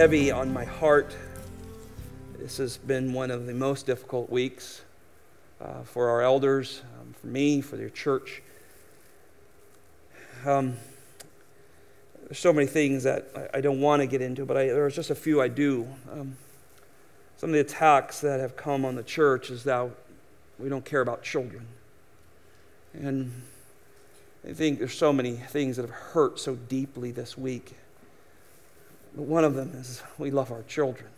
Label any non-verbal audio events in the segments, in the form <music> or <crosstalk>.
heavy on my heart. This has been one of the most difficult weeks uh, for our elders, um, for me, for their church. Um, there's so many things that I, I don't want to get into, but I, there's just a few I do. Um, some of the attacks that have come on the church is that we don't care about children. And I think there's so many things that have hurt so deeply this week. But one of them is we love our children.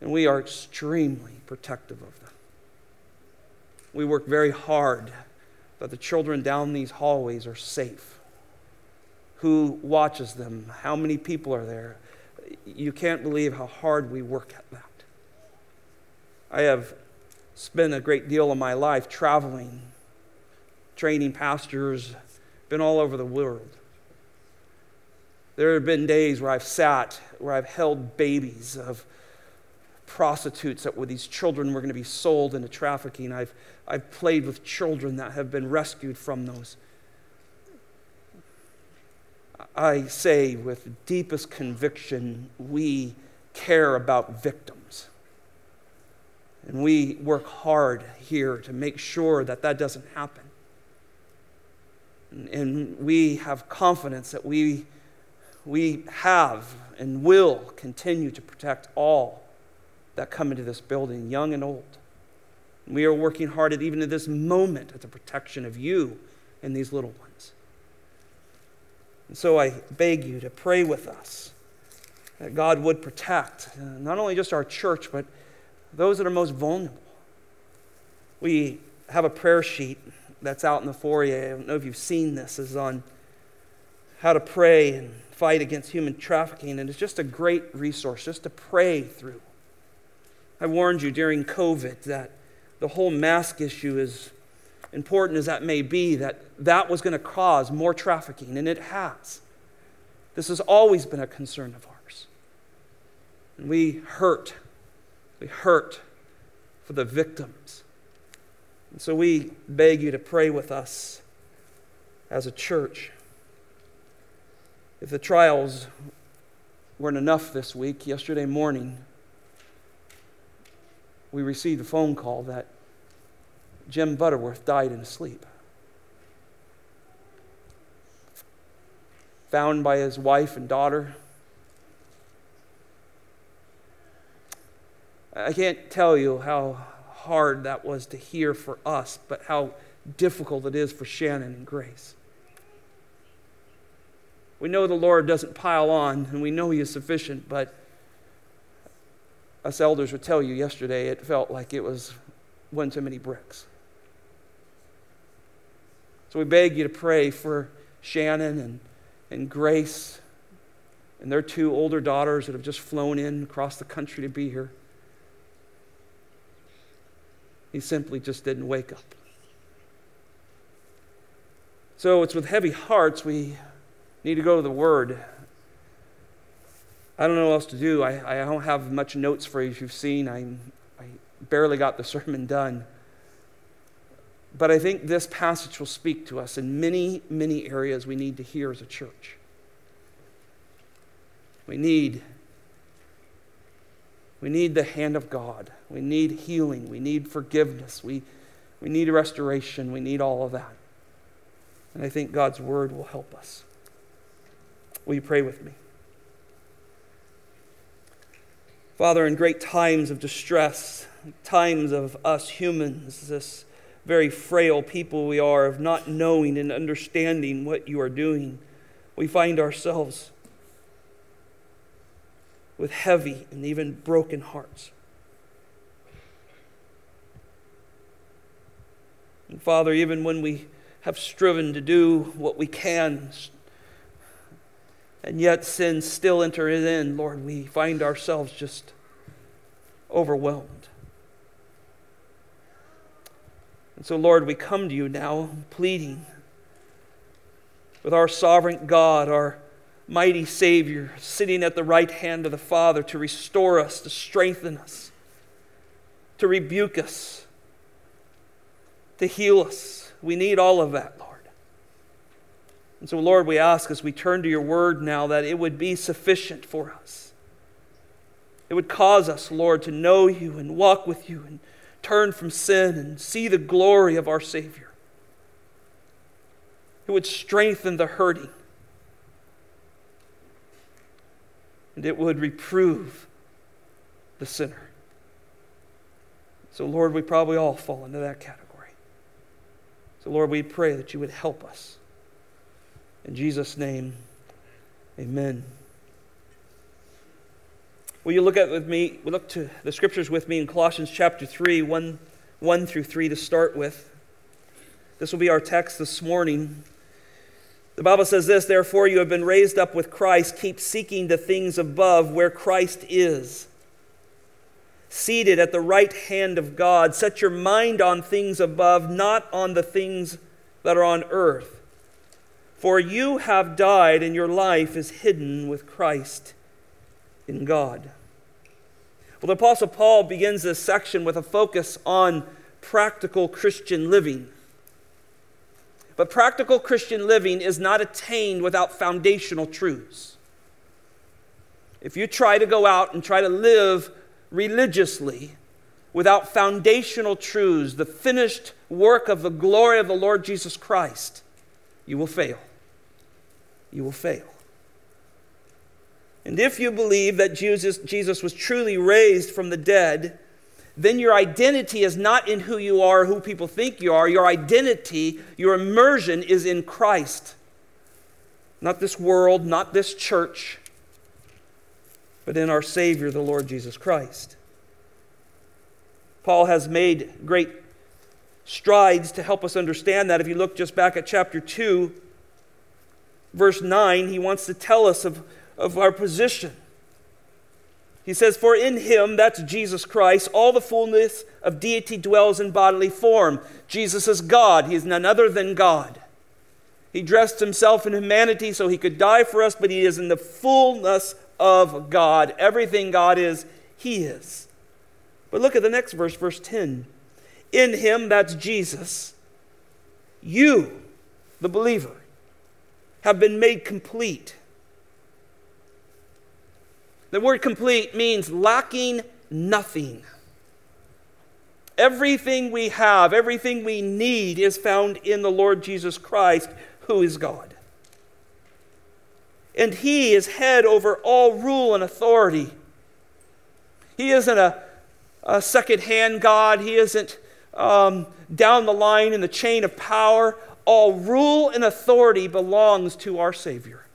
And we are extremely protective of them. We work very hard that the children down these hallways are safe. Who watches them? How many people are there? You can't believe how hard we work at that. I have spent a great deal of my life traveling training pastors, been all over the world. There have been days where I've sat, where I've held babies of prostitutes that were these children were going to be sold into trafficking. I've, I've played with children that have been rescued from those. I say with deepest conviction, we care about victims. And we work hard here to make sure that that doesn't happen. And we have confidence that we, we have and will continue to protect all that come into this building, young and old. And we are working hard at even at this moment at the protection of you and these little ones. And so I beg you to pray with us that God would protect uh, not only just our church, but those that are most vulnerable. We have a prayer sheet that's out in the foyer. I don't know if you've seen this, is on how to pray and fight against human trafficking. And it's just a great resource just to pray through. I warned you during COVID that the whole mask issue is important as that may be, that that was going to cause more trafficking, and it has. This has always been a concern of ours. And we hurt. We hurt for the victims and so we beg you to pray with us as a church. If the trials weren't enough this week, yesterday morning, we received a phone call that Jim Butterworth died in his sleep. Found by his wife and daughter. I can't tell you how hard that was to hear for us, but how difficult it is for Shannon and Grace. We know the Lord doesn't pile on, and we know He is sufficient, but us elders would tell you yesterday it felt like it was one too many bricks. So we beg you to pray for Shannon and, and Grace and their two older daughters that have just flown in across the country to be here. He simply just didn't wake up. So it's with heavy hearts we need to go to the Word. I don't know what else to do. I, I don't have much notes for you as you've seen. I, I barely got the <laughs> sermon done. But I think this passage will speak to us in many, many areas we need to hear as a church. We need we need the hand of God. We need healing. We need forgiveness. We, we need restoration. We need all of that. And I think God's word will help us. Will you pray with me? Father, in great times of distress, times of us humans, this very frail people we are, of not knowing and understanding what you are doing, we find ourselves with heavy and even broken hearts. And Father, even when we have striven to do what we can, and yet sin still enters in, Lord, we find ourselves just overwhelmed. And so, Lord, we come to you now pleading with our sovereign God, our mighty Savior sitting at the right hand of the Father to restore us, to strengthen us, to rebuke us, to heal us. We need all of that, Lord. And so, Lord, we ask as we turn to your word now that it would be sufficient for us. It would cause us, Lord, to know you and walk with you and turn from sin and see the glory of our Savior. It would strengthen the hurting. And it would reprove the sinner. So, Lord, we probably all fall into that category. So, Lord, we pray that you would help us. In Jesus' name, amen. Will you look at with me, look to the scriptures with me in Colossians chapter 3, 1, 1 through 3 to start with. This will be our text this morning. The Bible says this Therefore, you have been raised up with Christ. Keep seeking the things above where Christ is, seated at the right hand of God. Set your mind on things above, not on the things that are on earth. For you have died, and your life is hidden with Christ in God. Well, the Apostle Paul begins this section with a focus on practical Christian living. But practical Christian living is not attained without foundational truths. If you try to go out and try to live religiously without foundational truths, the finished work of the glory of the Lord Jesus Christ, you will fail. You will fail. And if you believe that Jesus, Jesus was truly raised from the dead, then your identity is not in who you are, who people think you are. Your identity, your immersion is in Christ. Not this world, not this church, but in our Savior, the Lord Jesus Christ. Paul has made great strides to help us understand that. If you look just back at chapter 2, verse 9, he wants to tell us of of our position. He says, For in him, that's Jesus Christ, all the fullness of deity dwells in bodily form. Jesus is God, he is none other than God. He dressed himself in humanity so he could die for us, but he is in the fullness of God. Everything God is, he is. But look at the next verse, verse 10. In him, that's Jesus, you, the believer, have been made complete the word complete means lacking nothing. Everything we have, everything we need is found in the Lord Jesus Christ, who is God. And He is head over all rule and authority. He isn't a, a second hand God, He isn't um, down the line in the chain of power. All rule and authority belongs to our Savior.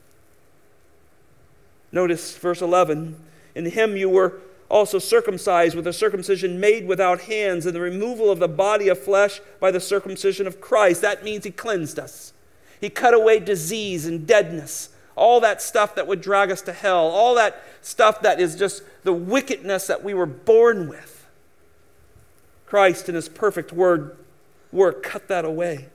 Notice verse 11 In him you were also circumcised with a circumcision made without hands, and the removal of the body of flesh by the circumcision of Christ. That means he cleansed us. He cut away disease and deadness, all that stuff that would drag us to hell, all that stuff that is just the wickedness that we were born with. Christ, in his perfect word, work, cut that away.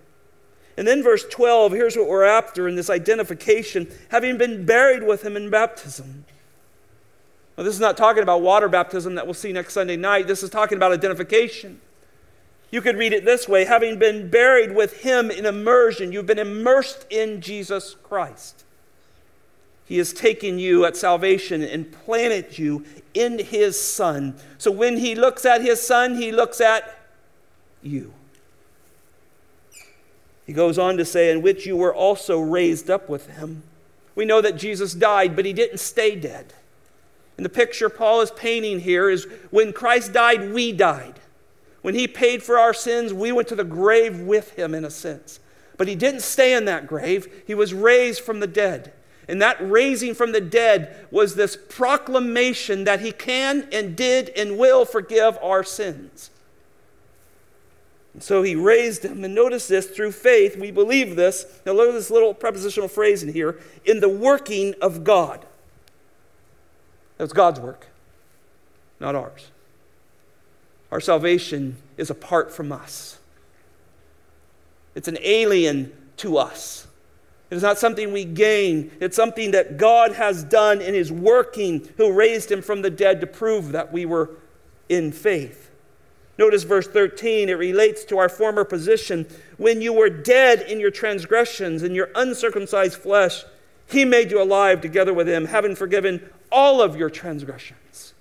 And then, verse 12, here's what we're after in this identification having been buried with him in baptism. Now, this is not talking about water baptism that we'll see next Sunday night. This is talking about identification. You could read it this way having been buried with him in immersion, you've been immersed in Jesus Christ. He has taken you at salvation and planted you in his Son. So when he looks at his Son, he looks at you. He goes on to say, In which you were also raised up with him. We know that Jesus died, but he didn't stay dead. And the picture Paul is painting here is when Christ died, we died. When he paid for our sins, we went to the grave with him in a sense. But he didn't stay in that grave, he was raised from the dead. And that raising from the dead was this proclamation that he can and did and will forgive our sins. And so he raised him. And notice this through faith, we believe this. Now, look at this little prepositional phrase in here in the working of God. That's God's work, not ours. Our salvation is apart from us, it's an alien to us. It is not something we gain. It's something that God has done in His working, who raised Him from the dead to prove that we were in faith. Notice verse 13, it relates to our former position. When you were dead in your transgressions and your uncircumcised flesh, he made you alive together with him, having forgiven all of your transgressions.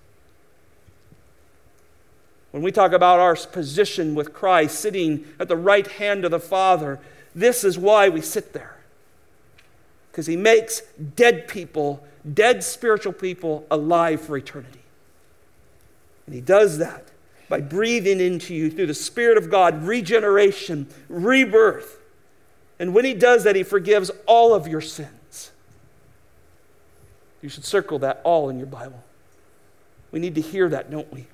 When we talk about our position with Christ, sitting at the right hand of the Father, this is why we sit there. Because he makes dead people, dead spiritual people, alive for eternity. And he does that by breathing into you through the Spirit of God regeneration, rebirth. And when He does that, He forgives all of your sins. You should circle that all in your Bible. We need to hear that, don't we?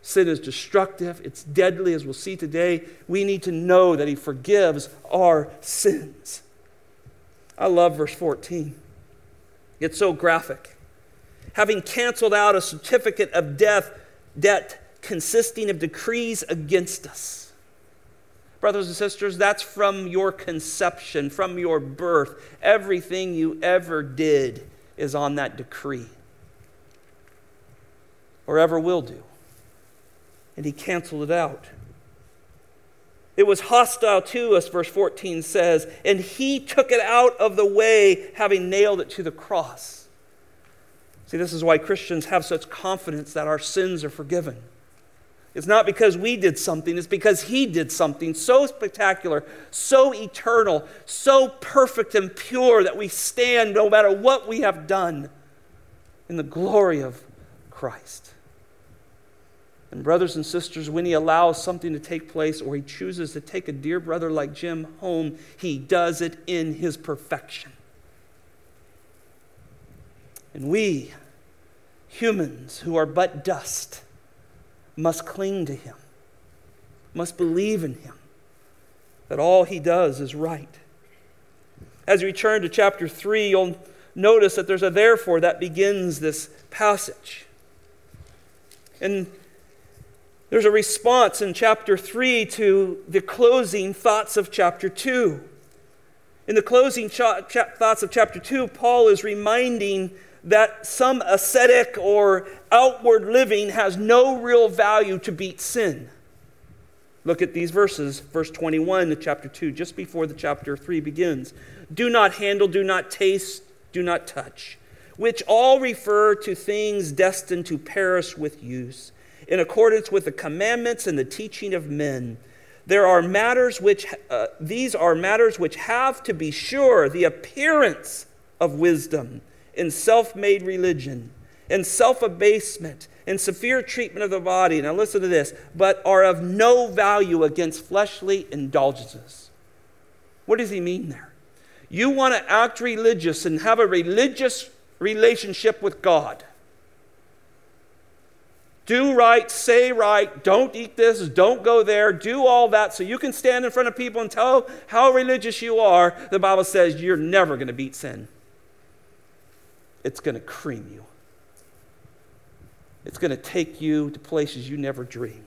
Sin is destructive, it's deadly, as we'll see today. We need to know that He forgives our sins. I love verse 14, it's so graphic having canceled out a certificate of death, debt consisting of decrees against us. Brothers and sisters, that's from your conception, from your birth. Everything you ever did is on that decree, or ever will do. And he canceled it out. It was hostile to us, verse 14 says, and he took it out of the way, having nailed it to the cross. See, this is why Christians have such confidence that our sins are forgiven. It's not because we did something, it's because He did something so spectacular, so eternal, so perfect and pure that we stand no matter what we have done in the glory of Christ. And, brothers and sisters, when He allows something to take place or He chooses to take a dear brother like Jim home, He does it in His perfection. And we, humans who are but dust, must cling to him, must believe in him, that all he does is right. As we turn to chapter 3, you'll notice that there's a therefore that begins this passage. And there's a response in chapter 3 to the closing thoughts of chapter 2. In the closing cha- cha- thoughts of chapter 2, Paul is reminding that some ascetic or outward living has no real value to beat sin. Look at these verses, verse 21 of chapter 2, just before the chapter 3 begins. Do not handle, do not taste, do not touch, which all refer to things destined to perish with use, in accordance with the commandments and the teaching of men. There are matters which, uh, these are matters which have, to be sure, the appearance of wisdom in self made religion, in self abasement, in severe treatment of the body. Now, listen to this, but are of no value against fleshly indulgences. What does he mean there? You want to act religious and have a religious relationship with God. Do right, say right, don't eat this, don't go there, do all that so you can stand in front of people and tell how religious you are. The Bible says you're never going to beat sin it's going to cream you. It's going to take you to places you never dreamed.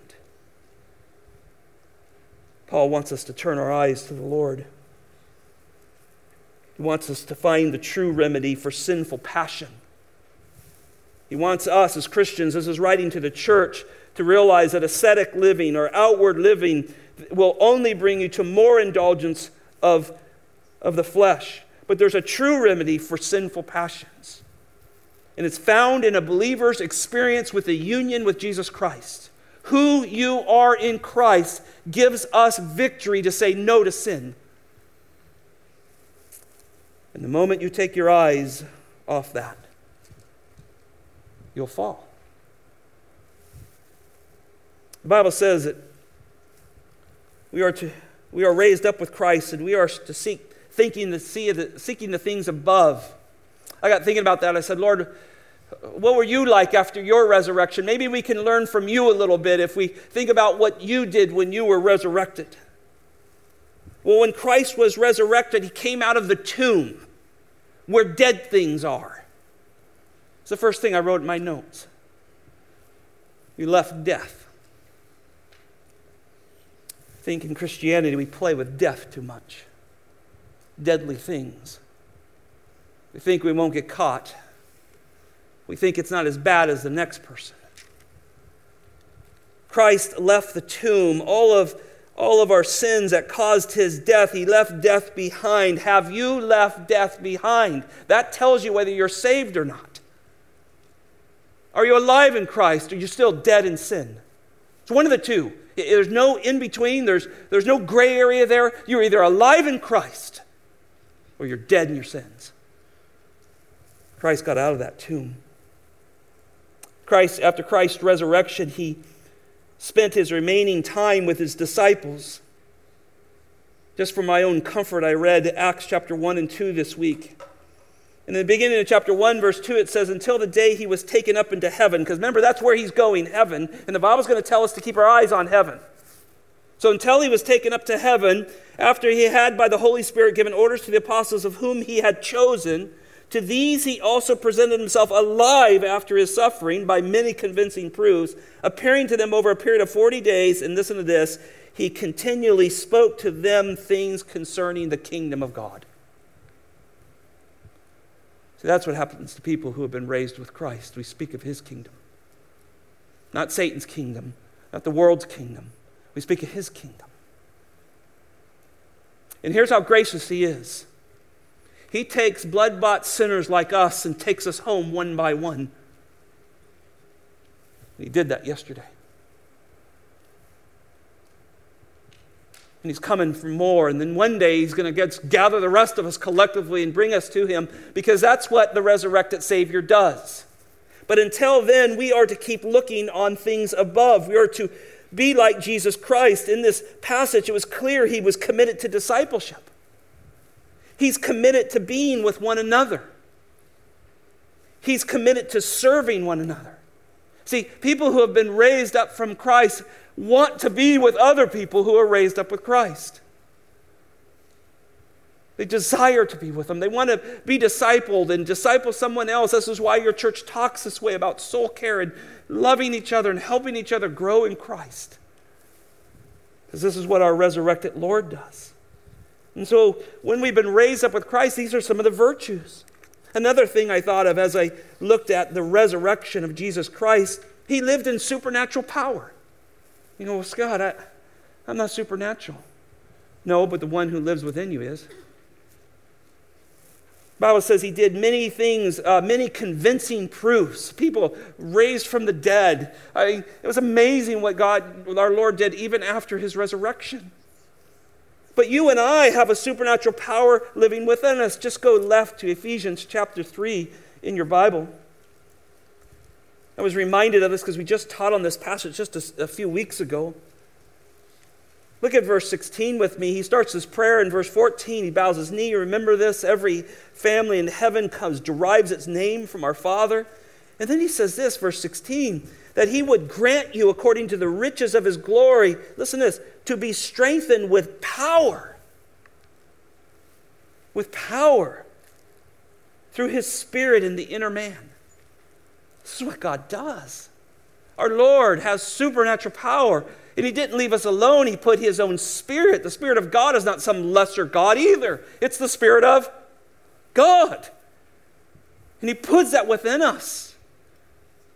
Paul wants us to turn our eyes to the Lord. He wants us to find the true remedy for sinful passion. He wants us as Christians, as is writing to the church, to realize that ascetic living or outward living will only bring you to more indulgence of, of the flesh. But there's a true remedy for sinful passions. And it's found in a believer's experience with the union with Jesus Christ. Who you are in Christ gives us victory to say no to sin. And the moment you take your eyes off that, you'll fall. The Bible says that we are to we are raised up with Christ and we are to seek thinking see the, seeking the things above. I got thinking about that. I said, Lord, what were you like after your resurrection? Maybe we can learn from you a little bit if we think about what you did when you were resurrected. Well, when Christ was resurrected, he came out of the tomb where dead things are. It's the first thing I wrote in my notes. He left death. I think in Christianity we play with death too much deadly things. We think we won't get caught. We think it's not as bad as the next person. Christ left the tomb. All of, all of our sins that caused his death, he left death behind. Have you left death behind? That tells you whether you're saved or not. Are you alive in Christ or are you still dead in sin? It's one of the two. There's no in between, there's, there's no gray area there. You're either alive in Christ or you're dead in your sins. Christ got out of that tomb. Christ, after Christ's resurrection, he spent his remaining time with his disciples. Just for my own comfort, I read Acts chapter 1 and 2 this week. In the beginning of chapter 1, verse 2, it says, Until the day he was taken up into heaven. Because remember, that's where he's going, heaven. And the Bible's going to tell us to keep our eyes on heaven. So until he was taken up to heaven, after he had by the Holy Spirit given orders to the apostles of whom he had chosen, to these he also presented himself alive after his suffering by many convincing proofs, appearing to them over a period of 40 days. And listen to this he continually spoke to them things concerning the kingdom of God. See, that's what happens to people who have been raised with Christ. We speak of his kingdom, not Satan's kingdom, not the world's kingdom. We speak of his kingdom. And here's how gracious he is he takes blood bought sinners like us and takes us home one by one. He did that yesterday. and he's coming for more. And then one day he's going to gather the rest of us collectively and bring us to him because that's what the resurrected Savior does. But until then, we are to keep looking on things above. We are to be like Jesus Christ. In this passage, it was clear he was committed to discipleship, he's committed to being with one another, he's committed to serving one another. See, people who have been raised up from Christ want to be with other people who are raised up with Christ. They desire to be with them. They want to be discipled and disciple someone else. This is why your church talks this way about soul care and loving each other and helping each other grow in Christ. Because this is what our resurrected Lord does. And so when we've been raised up with Christ, these are some of the virtues. Another thing I thought of as I looked at the resurrection of Jesus Christ, he lived in supernatural power. You go, well, Scott, I, I'm not supernatural. No, but the one who lives within you is. Bible says he did many things, uh, many convincing proofs. People raised from the dead. I mean, it was amazing what God, our Lord, did even after his resurrection. But you and I have a supernatural power living within us. Just go left to Ephesians chapter 3 in your Bible. I was reminded of this because we just taught on this passage just a, a few weeks ago. Look at verse 16 with me. He starts his prayer in verse 14. He bows his knee. Remember this every family in heaven comes, derives its name from our Father. And then he says this, verse 16, that he would grant you, according to the riches of his glory, listen to this, to be strengthened with power. With power through his spirit in the inner man. This is what God does. Our Lord has supernatural power. And He didn't leave us alone. He put His own Spirit. The Spirit of God is not some lesser God either, it's the Spirit of God. And He puts that within us.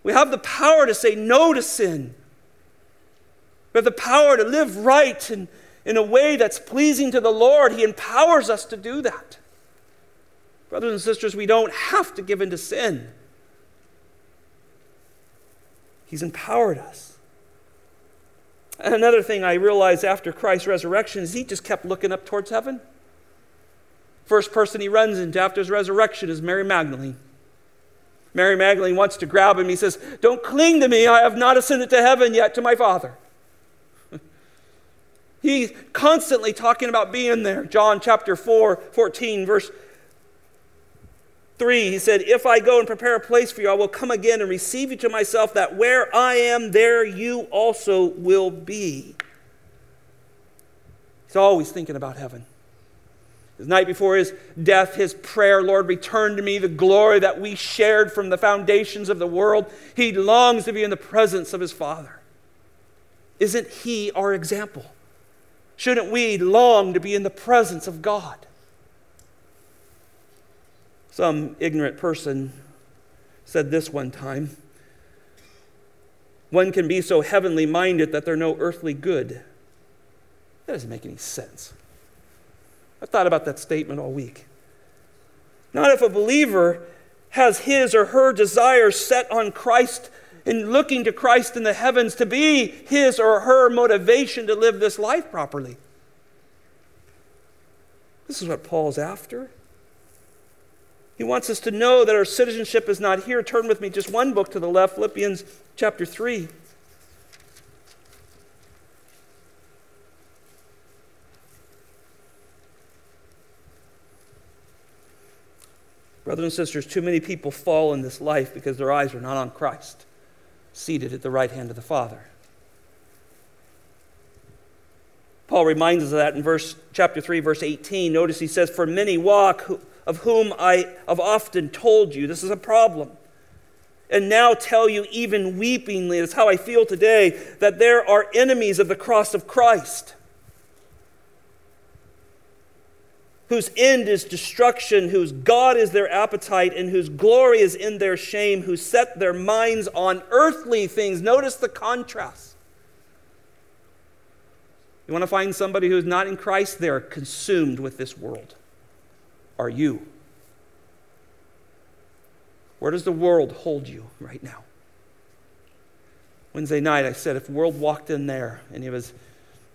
We have the power to say no to sin. We have the power to live right and in a way that's pleasing to the Lord. He empowers us to do that. Brothers and sisters, we don't have to give in to sin. He's empowered us. And another thing I realized after Christ's resurrection is he just kept looking up towards heaven. First person he runs into after his resurrection is Mary Magdalene. Mary Magdalene wants to grab him. He says, Don't cling to me. I have not ascended to heaven yet to my Father. <laughs> He's constantly talking about being there. John chapter 4, 14, verse 3, he said, If I go and prepare a place for you, I will come again and receive you to myself, that where I am, there you also will be. He's always thinking about heaven. The night before his death, his prayer, Lord, return to me the glory that we shared from the foundations of the world. He longs to be in the presence of his Father. Isn't he our example? Shouldn't we long to be in the presence of God? Some ignorant person said this one time One can be so heavenly minded that they're no earthly good. That doesn't make any sense. I've thought about that statement all week. Not if a believer has his or her desires set on Christ and looking to Christ in the heavens to be his or her motivation to live this life properly. This is what Paul's after. He wants us to know that our citizenship is not here. Turn with me just one book to the left, Philippians chapter 3. Brothers and sisters, too many people fall in this life because their eyes are not on Christ, seated at the right hand of the Father. Paul reminds us of that in verse chapter 3 verse 18. Notice he says for many walk of whom I have often told you. This is a problem. And now tell you even weepingly, that's how I feel today, that there are enemies of the cross of Christ. Whose end is destruction, whose God is their appetite, and whose glory is in their shame, who set their minds on earthly things. Notice the contrast. You want to find somebody who's not in Christ? They're consumed with this world. Are you? Where does the world hold you right now? Wednesday night, I said if world walked in there and he was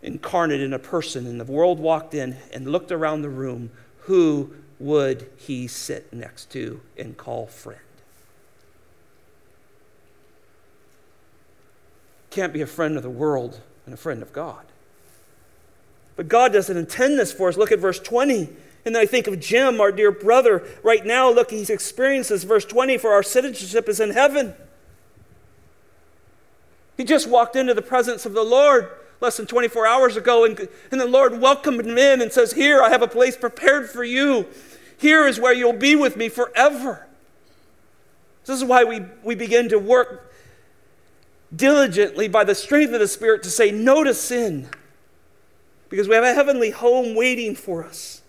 incarnate in a person, and the world walked in and looked around the room, who would he sit next to and call friend? Can't be a friend of the world and a friend of God. But God doesn't intend this for us. Look at verse 20. And then I think of Jim, our dear brother. Right now, look, he's experienced this. Verse 20 for our citizenship is in heaven. He just walked into the presence of the Lord less than 24 hours ago, and, and the Lord welcomed him in and says, Here, I have a place prepared for you. Here is where you'll be with me forever. This is why we, we begin to work diligently by the strength of the Spirit to say no to sin because we have a heavenly home waiting for us,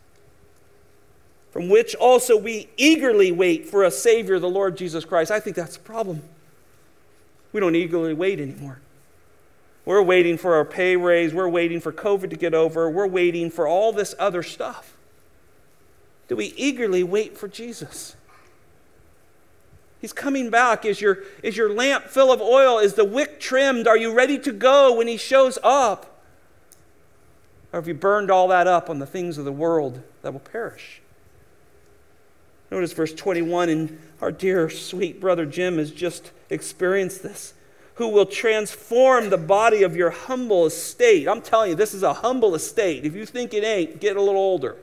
from which also we eagerly wait for a Savior, the Lord Jesus Christ. I think that's a problem. We don't eagerly wait anymore. We're waiting for our pay raise. We're waiting for COVID to get over. We're waiting for all this other stuff. Do we eagerly wait for Jesus? He's coming back. Is your, is your lamp full of oil? Is the wick trimmed? Are you ready to go when he shows up? Or have you burned all that up on the things of the world that will perish? Notice verse 21, and our dear, sweet brother Jim has just experienced this. Who will transform the body of your humble estate? I'm telling you, this is a humble estate. If you think it ain't, get a little older.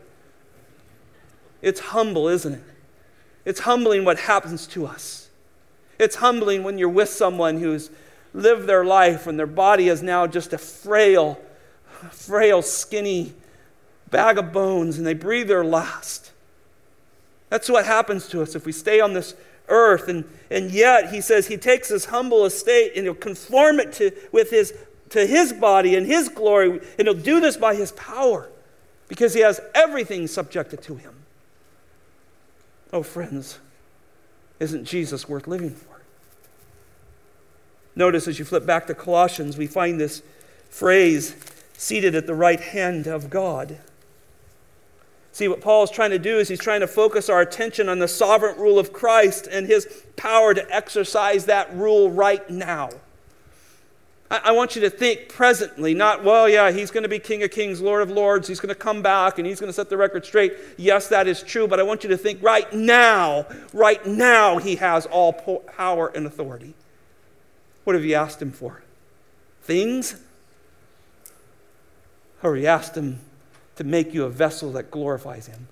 It's humble, isn't it? It's humbling what happens to us. It's humbling when you're with someone who's lived their life and their body is now just a frail, frail, skinny bag of bones and they breathe their last. That's what happens to us if we stay on this earth. And, and yet, he says he takes his humble estate and he'll conform it to, with his, to his body and his glory. And he'll do this by his power because he has everything subjected to him. Oh, friends, isn't Jesus worth living for? Notice as you flip back to Colossians, we find this phrase seated at the right hand of God. See, what Paul is trying to do is he's trying to focus our attention on the sovereign rule of Christ and his power to exercise that rule right now. I, want you to think presently, not, well, yeah, he's going to be King of Kings, Lord of Lords, he's going to come back and he's going to set the record straight. Yes, that is true, but I want you to think right now, right now, he has all power and authority. What have you asked him for? Things? or he asked him to make you a vessel that glorifies him.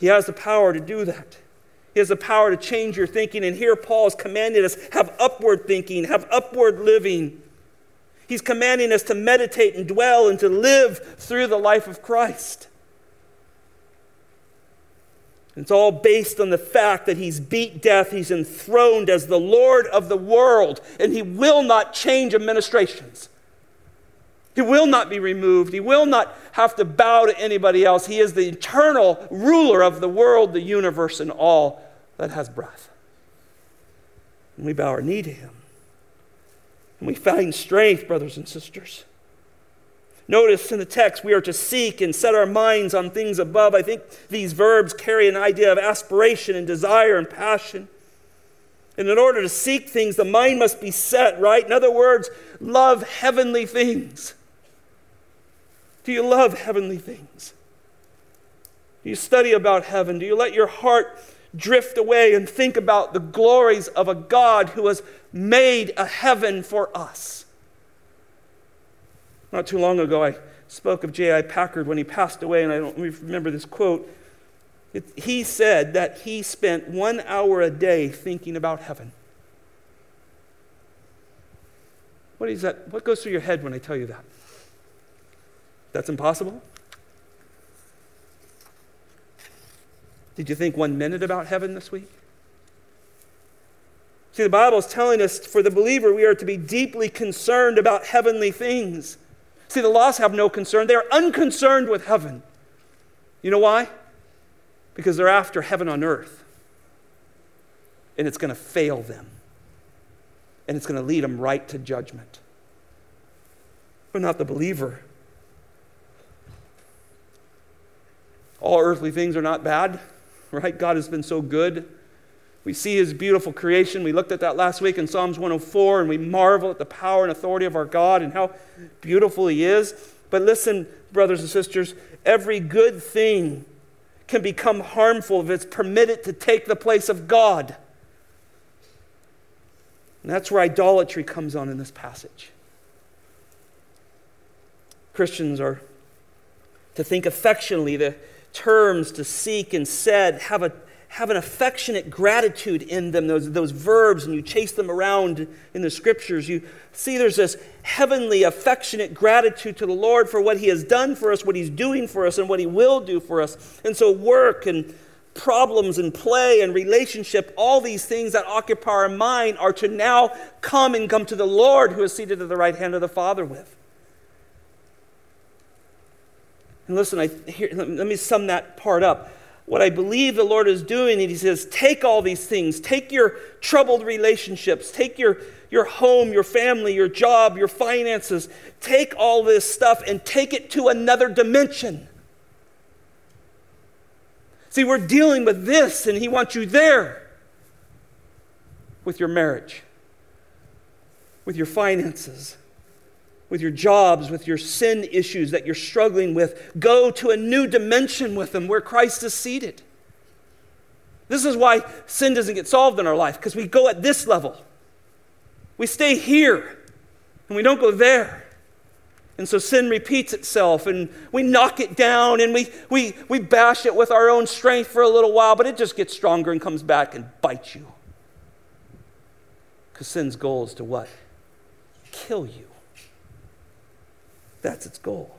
He has the power to do that. He has the power to change your thinking. And here Paul has commanded us have upward thinking, have upward living. He's commanding us to meditate and dwell and to live through the life of Christ. It's all based on the fact that he's beat death, he's enthroned as the Lord of the world, and he will not change administrations. He will not be removed. He will not have to bow to anybody else. He is the eternal ruler of the world, the universe, and all that has breath. And we bow our knee to Him. And we find strength, brothers and sisters. Notice in the text, we are to seek and set our minds on things above. I think these verbs carry an idea of aspiration and desire and passion. And in order to seek things, the mind must be set, right? In other words, love heavenly things. Do you love heavenly things? Do you study about heaven? Do you let your heart drift away and think about the glories of a God who has made a heaven for us? Not too long ago, I spoke of J.I. Packer when he passed away, and I don't remember this quote. It, he said that he spent one hour a day thinking about heaven. What is that? What goes through your head when I tell you that? That's impossible? Did you think one minute about heaven this week? See, the Bible is telling us for the believer, we are to be deeply concerned about heavenly things. See, the lost have no concern. They are unconcerned with heaven. You know why? Because they're after heaven on earth. And it's going to fail them. And it's going to lead them right to judgment. But not the believer. All earthly things are not bad, right? God has been so good. We see his beautiful creation. We looked at that last week in Psalms 104, and we marvel at the power and authority of our God and how beautiful he is. But listen, brothers and sisters, every good thing can become harmful if it's permitted to take the place of God. And that's where idolatry comes on in this passage. Christians are to think affectionately, the terms to seek and said have a have an affectionate gratitude in them, those, those verbs, and you chase them around in the scriptures, you see there's this heavenly, affectionate gratitude to the Lord for what He has done for us, what He's doing for us, and what He will do for us. And so, work and problems and play and relationship, all these things that occupy our mind are to now come and come to the Lord who is seated at the right hand of the Father with. And listen, I, here, let me sum that part up. What I believe the Lord is doing, and He says, take all these things, take your troubled relationships, take your, your home, your family, your job, your finances, take all this stuff and take it to another dimension. See, we're dealing with this, and He wants you there with your marriage, with your finances, with your jobs, with your sin issues that you're struggling with. Go to a new dimension with them where Christ is seated. This is why sin doesn't get solved in our life, because we go at this level. We stay here and we don't go there. And so sin repeats itself and we knock it down and we, we, we bash it with our own strength for a little while, but it just gets stronger and comes back and bites you. Because sin's goal is to what? Kill you. That's its goal.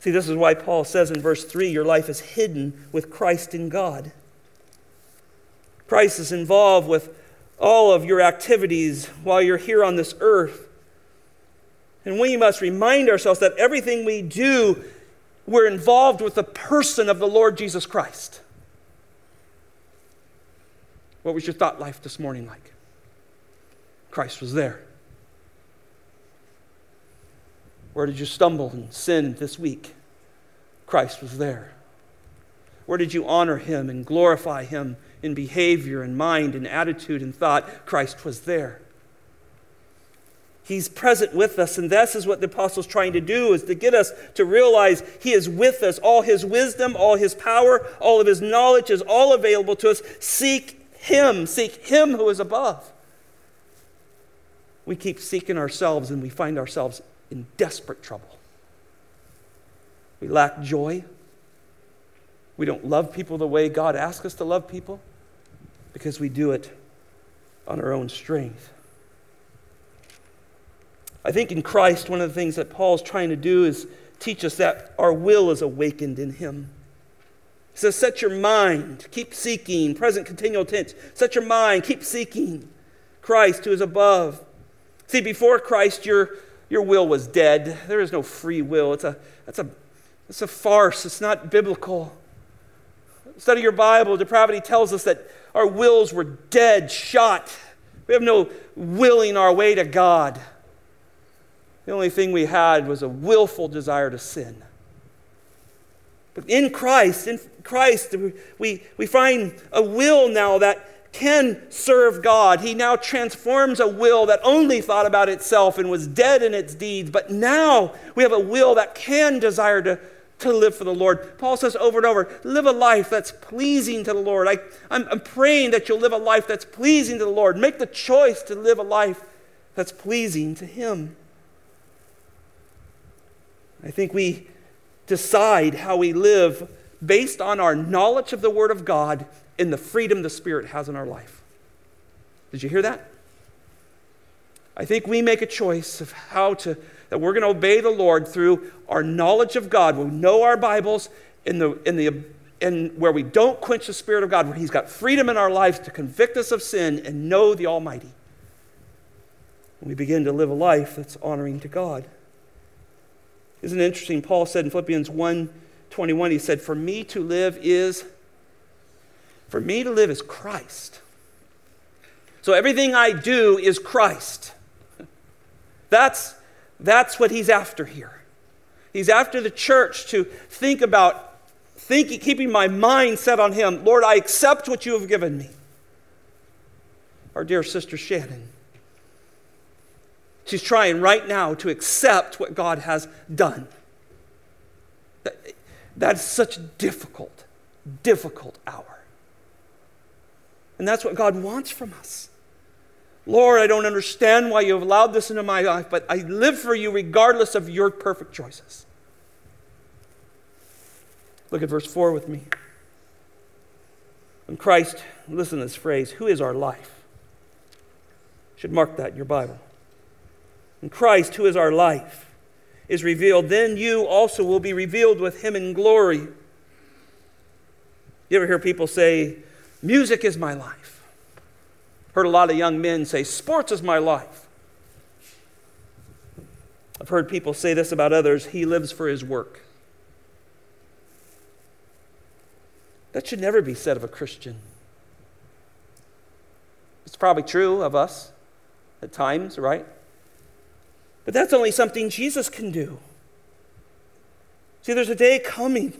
See, this is why Paul says in verse 3 your life is hidden with Christ in God. Christ is involved with all of your activities while you're here on this earth. And we must remind ourselves that everything we do, we're involved with the person of the Lord Jesus Christ. What was your thought life this morning like? Christ was there. Where did you stumble and sin this week? Christ was there. Where did you honor him and glorify him in behavior and mind and attitude and thought? Christ was there. He's present with us, and this is what the apostle's trying to do, is to get us to realize he is with us. All his wisdom, all his power, all of his knowledge is all available to us. Seek him, seek him who is above. We keep seeking ourselves and we find ourselves in desperate trouble. We lack joy. We don't love people the way God asks us to love people because we do it on our own strength. I think in Christ, one of the things that Paul's trying to do is teach us that our will is awakened in Him. He says, Set your mind, keep seeking, present continual tense. Set your mind, keep seeking Christ who is above. See, before Christ, you're your will was dead. There is no free will. It's a, it's a, it's a farce. It's not biblical. study your Bible, depravity tells us that our wills were dead, shot. We have no willing our way to God. The only thing we had was a willful desire to sin. But in Christ, in Christ, we, we find a will now that can serve God. He now transforms a will that only thought about itself and was dead in its deeds. But now we have a will that can desire to, to live for the Lord. Paul says over and over live a life that's pleasing to the Lord. I, I'm, I'm praying that you'll live a life that's pleasing to the Lord. Make the choice to live a life that's pleasing to Him. I think we decide how we live based on our knowledge of the Word of God and the freedom the Spirit has in our life. Did you hear that? I think we make a choice of how to, that we're going to obey the Lord through our knowledge of God. We know our Bibles in the, in the, in where we don't quench the Spirit of God, where He's got freedom in our lives to convict us of sin and know the Almighty. And we begin to live a life that's honoring to God. Isn't it interesting? Paul said in Philippians 1 21, he said, For me to live is, for me to live is Christ. So everything I do is Christ. That's, that's what he's after here. He's after the church to think about thinking, keeping my mind set on him. Lord, I accept what you have given me. Our dear sister Shannon She's trying right now to accept what God has done. That, that's such difficult, difficult hour. And that's what God wants from us. Lord, I don't understand why you have allowed this into my life, but I live for you regardless of your perfect choices. Look at verse 4 with me. When Christ, listen to this phrase, who is our life? You should mark that in your Bible and Christ, who is our life, is revealed, then you also will be revealed with him in glory. You ever hear people say, Music is my life? Heard a lot of young men say, Sports is my life. I've heard people say this about others he lives for his work. That should never be said of a Christian. It's probably true of us at times, right? But that's only something Jesus can do. See, there's a day coming,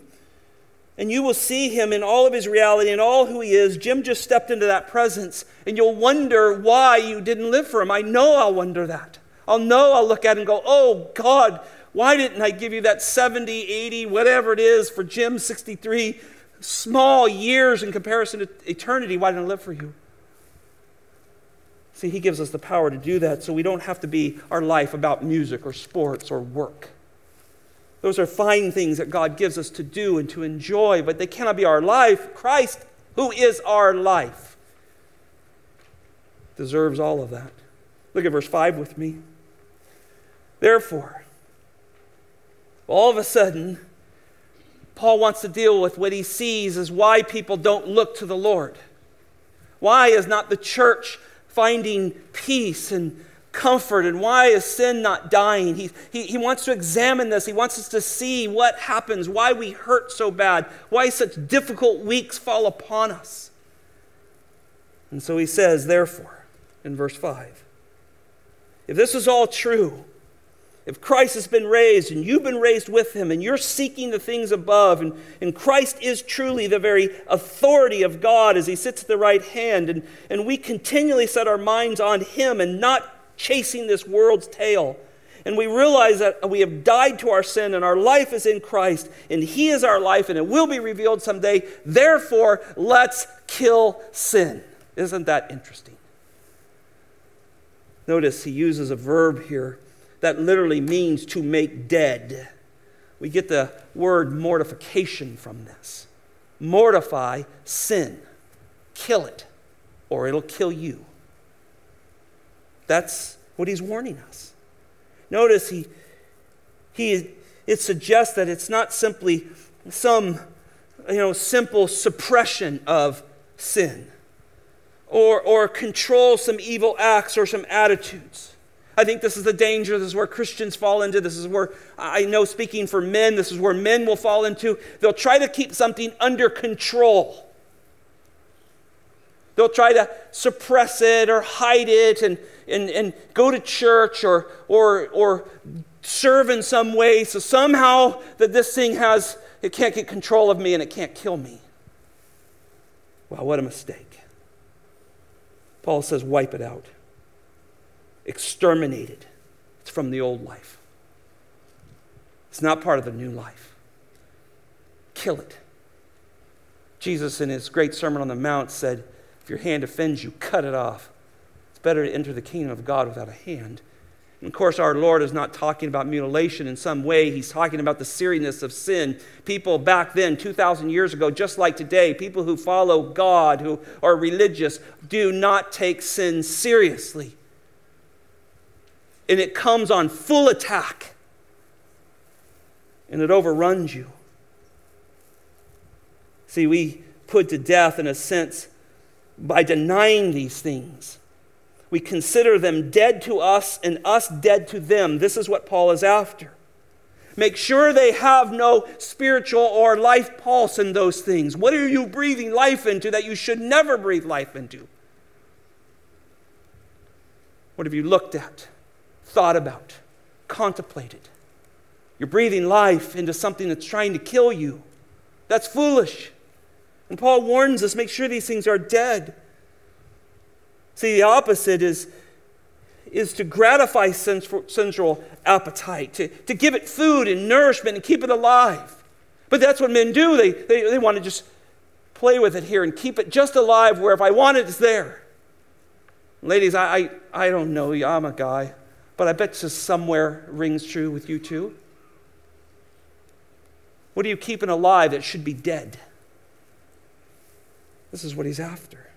and you will see him in all of his reality and all who he is. Jim just stepped into that presence, and you'll wonder why you didn't live for him. I know I'll wonder that. I'll know I'll look at it and go, oh, God, why didn't I give you that 70, 80, whatever it is for Jim, 63 small years in comparison to eternity? Why didn't I live for you? See, He gives us the power to do that so we don't have to be our life about music or sports or work. Those are fine things that God gives us to do and to enjoy, but they cannot be our life. Christ, who is our life, deserves all of that. Look at verse 5 with me. Therefore, all of a sudden, Paul wants to deal with what he sees as why people don't look to the Lord. Why is not the church finding peace and comfort. And why is sin not dying? He, he, he wants to examine this. He wants us to see what happens why we hurt so bad why such difficult weeks fall upon us. And so he says therefore in verse 5 if this is all true if Christ has been raised and you've been raised with him and you're seeking the things above, and, and Christ is truly the very authority of God as he sits at the right hand, and, and we continually set our minds on him and not chasing this world's tail, and we realize that we have died to our sin and our life is in Christ, and he is our life, and it will be revealed someday, therefore, let's kill sin. Isn't that interesting? Notice he uses a verb here that literally means to make dead. We get the word mortification from this. Mortify sin, kill it, or it'll kill you. That's what he's warning us. Notice he, he, it suggests that it's not simply some you know, simple suppression of sin or, or control some evil acts or some attitudes. I think this is the danger. This is where Christians fall into. This is where I know, speaking for men, this is where men will fall into. They'll try to keep something under control. They'll try to suppress it or hide it and, and, and go to church or, or, or serve in some way so somehow that this thing has, it can't get control of me and it can't kill me. Wow, what a mistake. Paul says, wipe it out, exterminate it. It's from the old life, it's not part of the new life. Kill it. Jesus, in his great Sermon on the Mount, said, If your hand offends you, cut it off. It's better to enter the kingdom of God without a hand of course, our Lord is not talking about mutilation in some way. He's talking about the seriousness of sin. People back then, 2,000 years ago, just like today, people who follow God, who are religious, do not take sin seriously. And it comes on full attack, and it overruns you. See, we put to death, in a sense, by denying these things. We consider them dead to us and us dead to them. This is what Paul is after. Make sure they have no spiritual or life pulse in those things. What are you breathing life into that you should never breathe life into? What have you looked at, thought about, contemplated? You're breathing life into something that's trying to kill you. That's foolish. And Paul warns us make sure these things are dead. See, the opposite is, is to gratify sensual appetite, to, to give it food and nourishment and keep it alive. But that's what men do. They, they, they want to just play with it here and keep it just alive where if I want it, it's there. Ladies, I, I, I don't know. I'm a guy. But I bet just somewhere rings true with you too. What are you keeping alive that should be dead? This is what he's after.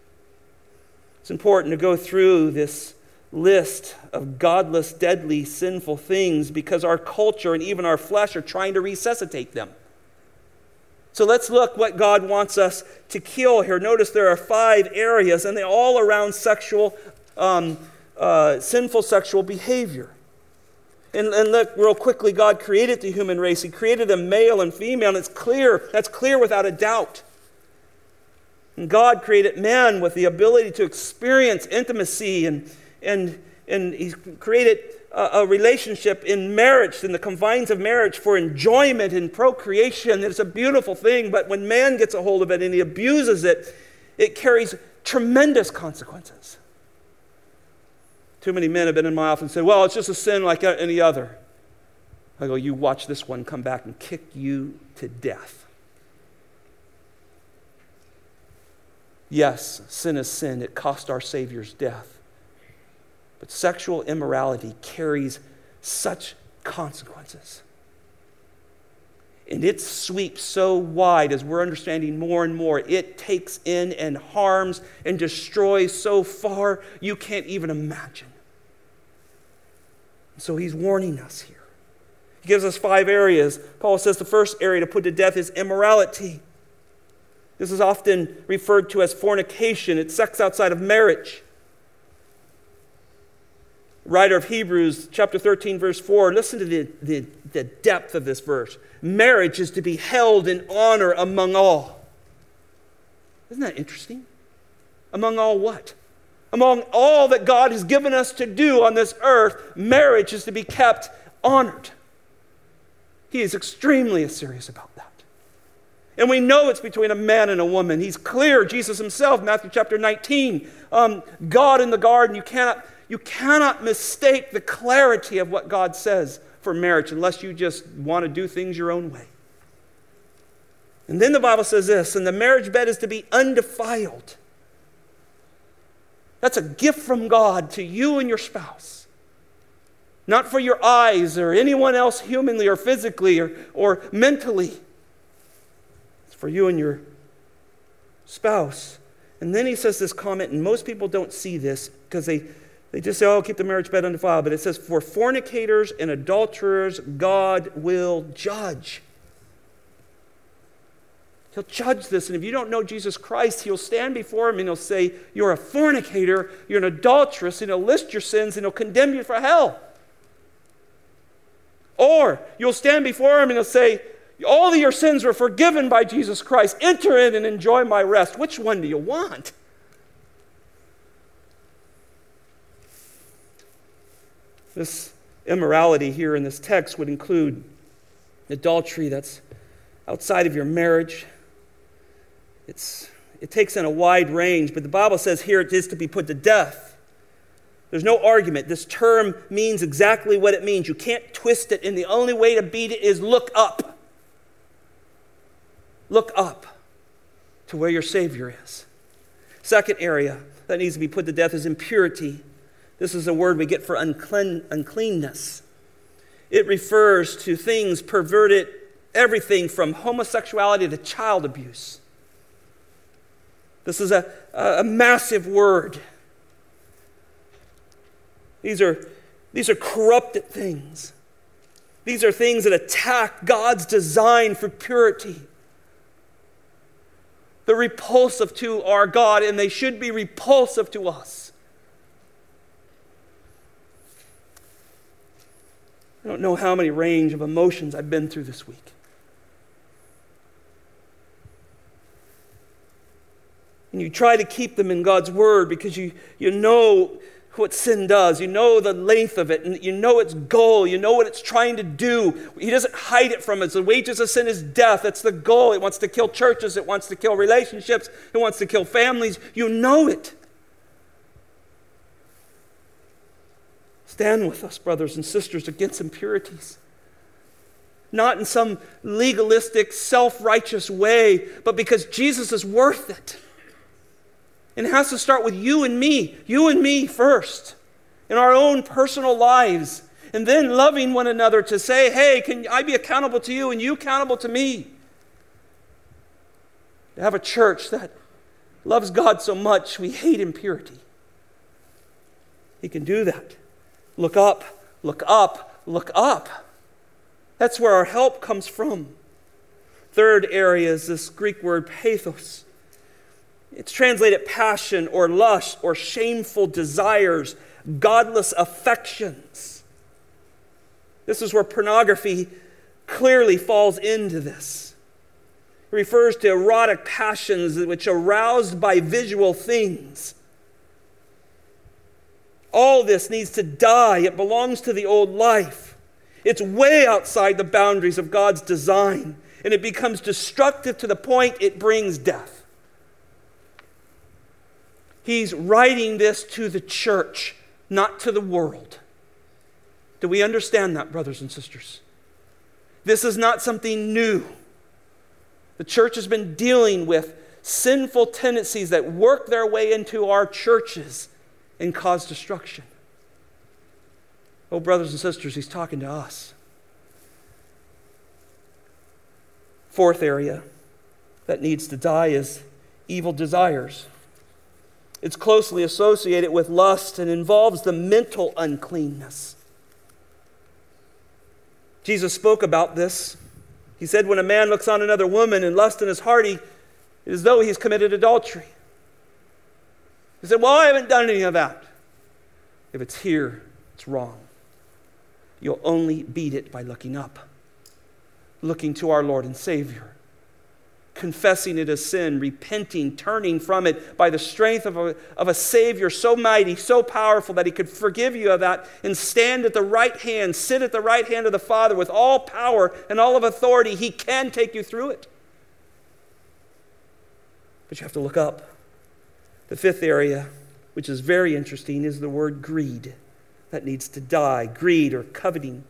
It's important to go through this list of godless, deadly, sinful things because our culture and even our flesh are trying to resuscitate them. So let's look what God wants us to kill here. Notice there are five areas, and they all around sexual, um, uh, sinful sexual behavior. And, and look real quickly, God created the human race. He created them male and female, and it's clear, that's clear without a doubt. And God created man with the ability to experience intimacy, and, and, and He created a, a relationship in marriage, in the confines of marriage, for enjoyment and procreation. It's a beautiful thing, but when man gets a hold of it and he abuses it, it carries tremendous consequences. Too many men have been in my office and said, Well, it's just a sin like any other. I go, You watch this one come back and kick you to death. Yes, sin is sin. It cost our Savior's death. But sexual immorality carries such consequences. And it sweeps so wide as we're understanding more and more. It takes in and harms and destroys so far you can't even imagine. So he's warning us here. He gives us five areas. Paul says the first area to put to death is immorality. This is often referred to as fornication, it's sex outside of marriage. Writer of Hebrews, chapter 13, verse 4, listen to the, the, the depth of this verse. Marriage is to be held in honor among all. Isn't that interesting? Among all what? Among all that God has given us to do on this earth, marriage is to be kept honored. He is extremely serious about that. And we know it's between a man and a woman. He's clear. Jesus himself, Matthew chapter 19, um, God in the garden. You cannot, you cannot mistake the clarity of what God says for marriage unless you just want to do things your own way. And then the Bible says this and the marriage bed is to be undefiled. That's a gift from God to you and your spouse. Not for your eyes or anyone else humanly or physically or, or mentally It's for you and your spouse. And then he says this comment, and most people don't see this because they, they just say, oh, keep the marriage bed undefiled. But it says, for fornicators and adulterers, God will judge. He'll judge this. And if you don't know Jesus Christ, he'll stand before him and he'll say, You're a fornicator, you're an adulteress, and he'll list your sins and he'll condemn you for hell. Or you'll stand before him and he'll say, All of your sins were forgiven by Jesus Christ. Enter in and enjoy my rest. Which one do you want? This immorality here in this text would include adultery that's outside of your marriage. It's, it takes in a wide range, but the Bible says here it is to be put to death. There's no argument. This term means exactly what it means. You can't twist it, and the only way to beat it is look up. Look up to where your Savior is. Second area that needs to be put to death is impurity. This is a word we get for unclean, uncleanness. It refers to things perverted, everything from homosexuality to child abuse. This is a, a massive word. These are, these are corrupted things. These are things that attack God's design for purity. They're repulsive to our God, and they should be repulsive to us. I don't know how many range of emotions I've been through this week. And you try to keep them in God's word because you, you know what sin does. You know the length of it, and you know its goal. You know what it's trying to do. He doesn't hide it from us. The wages of sin is death. That's the goal. It wants to kill churches, it wants to kill relationships, it wants to kill families. You know it. Stand with us, brothers and sisters, against impurities. Not in some legalistic, self righteous way, but because Jesus is worth it. And it has to start with you and me, you and me first, in our own personal lives. And then loving one another to say, hey, can I be accountable to you and you accountable to me? To have a church that loves God so much we hate impurity. He can do that. Look up, look up, look up. That's where our help comes from. Third area is this Greek word pathos. It's translated passion or lust or shameful desires, godless affections. This is where pornography clearly falls into this. It refers to erotic passions which are aroused by visual things. All this needs to die. It belongs to the old life. It's way outside the boundaries of God's design, and it becomes destructive to the point it brings death. He's writing this to the church, not to the world. Do we understand that, brothers and sisters? This is not something new. The church has been dealing with sinful tendencies that work their way into our churches and cause destruction. Oh, brothers and sisters, he's talking to us. Fourth area that needs to die is evil desires. It's closely associated with lust and involves the mental uncleanness. Jesus spoke about this. He said, When a man looks on another woman and lust in his heart, he, it is as though he's committed adultery. He said, Well, I haven't done any of that. If it's here, it's wrong. You'll only beat it by looking up, looking to our Lord and Savior confessing it as sin, repenting, turning from it by the strength of a, of a Savior so mighty, so powerful that He could forgive you of that and stand at the right hand, sit at the right hand of the Father with all power and all of authority. He can take you through it. But you have to look up. The fifth area, which is very interesting, is the word greed that needs to die greed or coveting.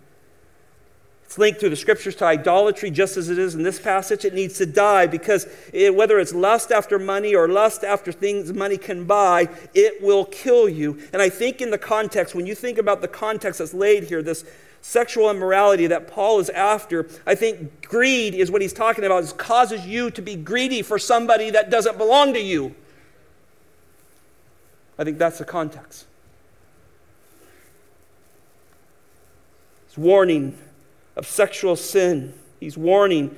It's linked through the scriptures to idolatry, just as it is in this passage. It needs to die because it, whether it's lust after money or lust after things money can buy, it will kill you. And I think in the context, when you think about the context that's laid here, this sexual immorality that Paul is after, I think greed is what he's talking about, is causes you to be greedy for somebody that doesn't belong to you. I think that's the context. It's warning of sexual sin. He's warning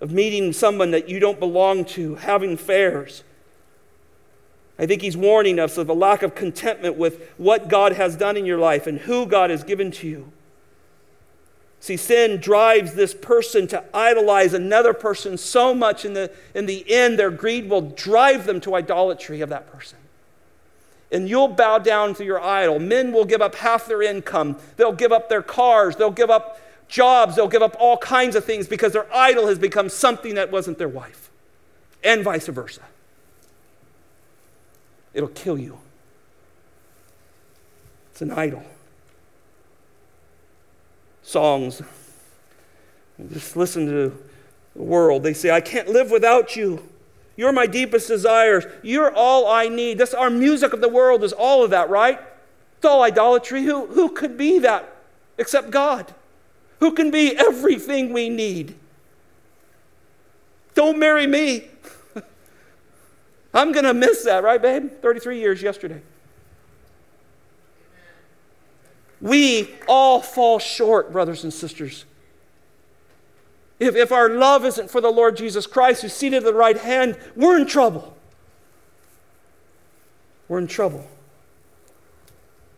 of meeting someone that you don't belong to, having affairs. I think he's warning us of a lack of contentment with what God has done in your life and who God has given to you. See, sin drives this person to idolize another person so much, in the, in the end, their greed will drive them to idolatry of that person. And you'll bow down to your idol. Men will give up half their income, they'll give up their cars, they'll give up jobs, they'll give up all kinds of things because their idol has become something that wasn't their wife, and vice versa it'll kill you. It's an idol. Songs. Just listen to the world. They say, I can't live without you. You're my deepest desires. You're all I need. This our music of the world is all of that, right? It's all idolatry. Who, who could be that except God? Who can be everything we need? Don't marry me. <laughs> I'm going to miss that, right, babe? 33 years yesterday. We all fall short, brothers and sisters. If, if our love isn't for the Lord Jesus Christ, who's seated at the right hand, we're in trouble. We're in trouble.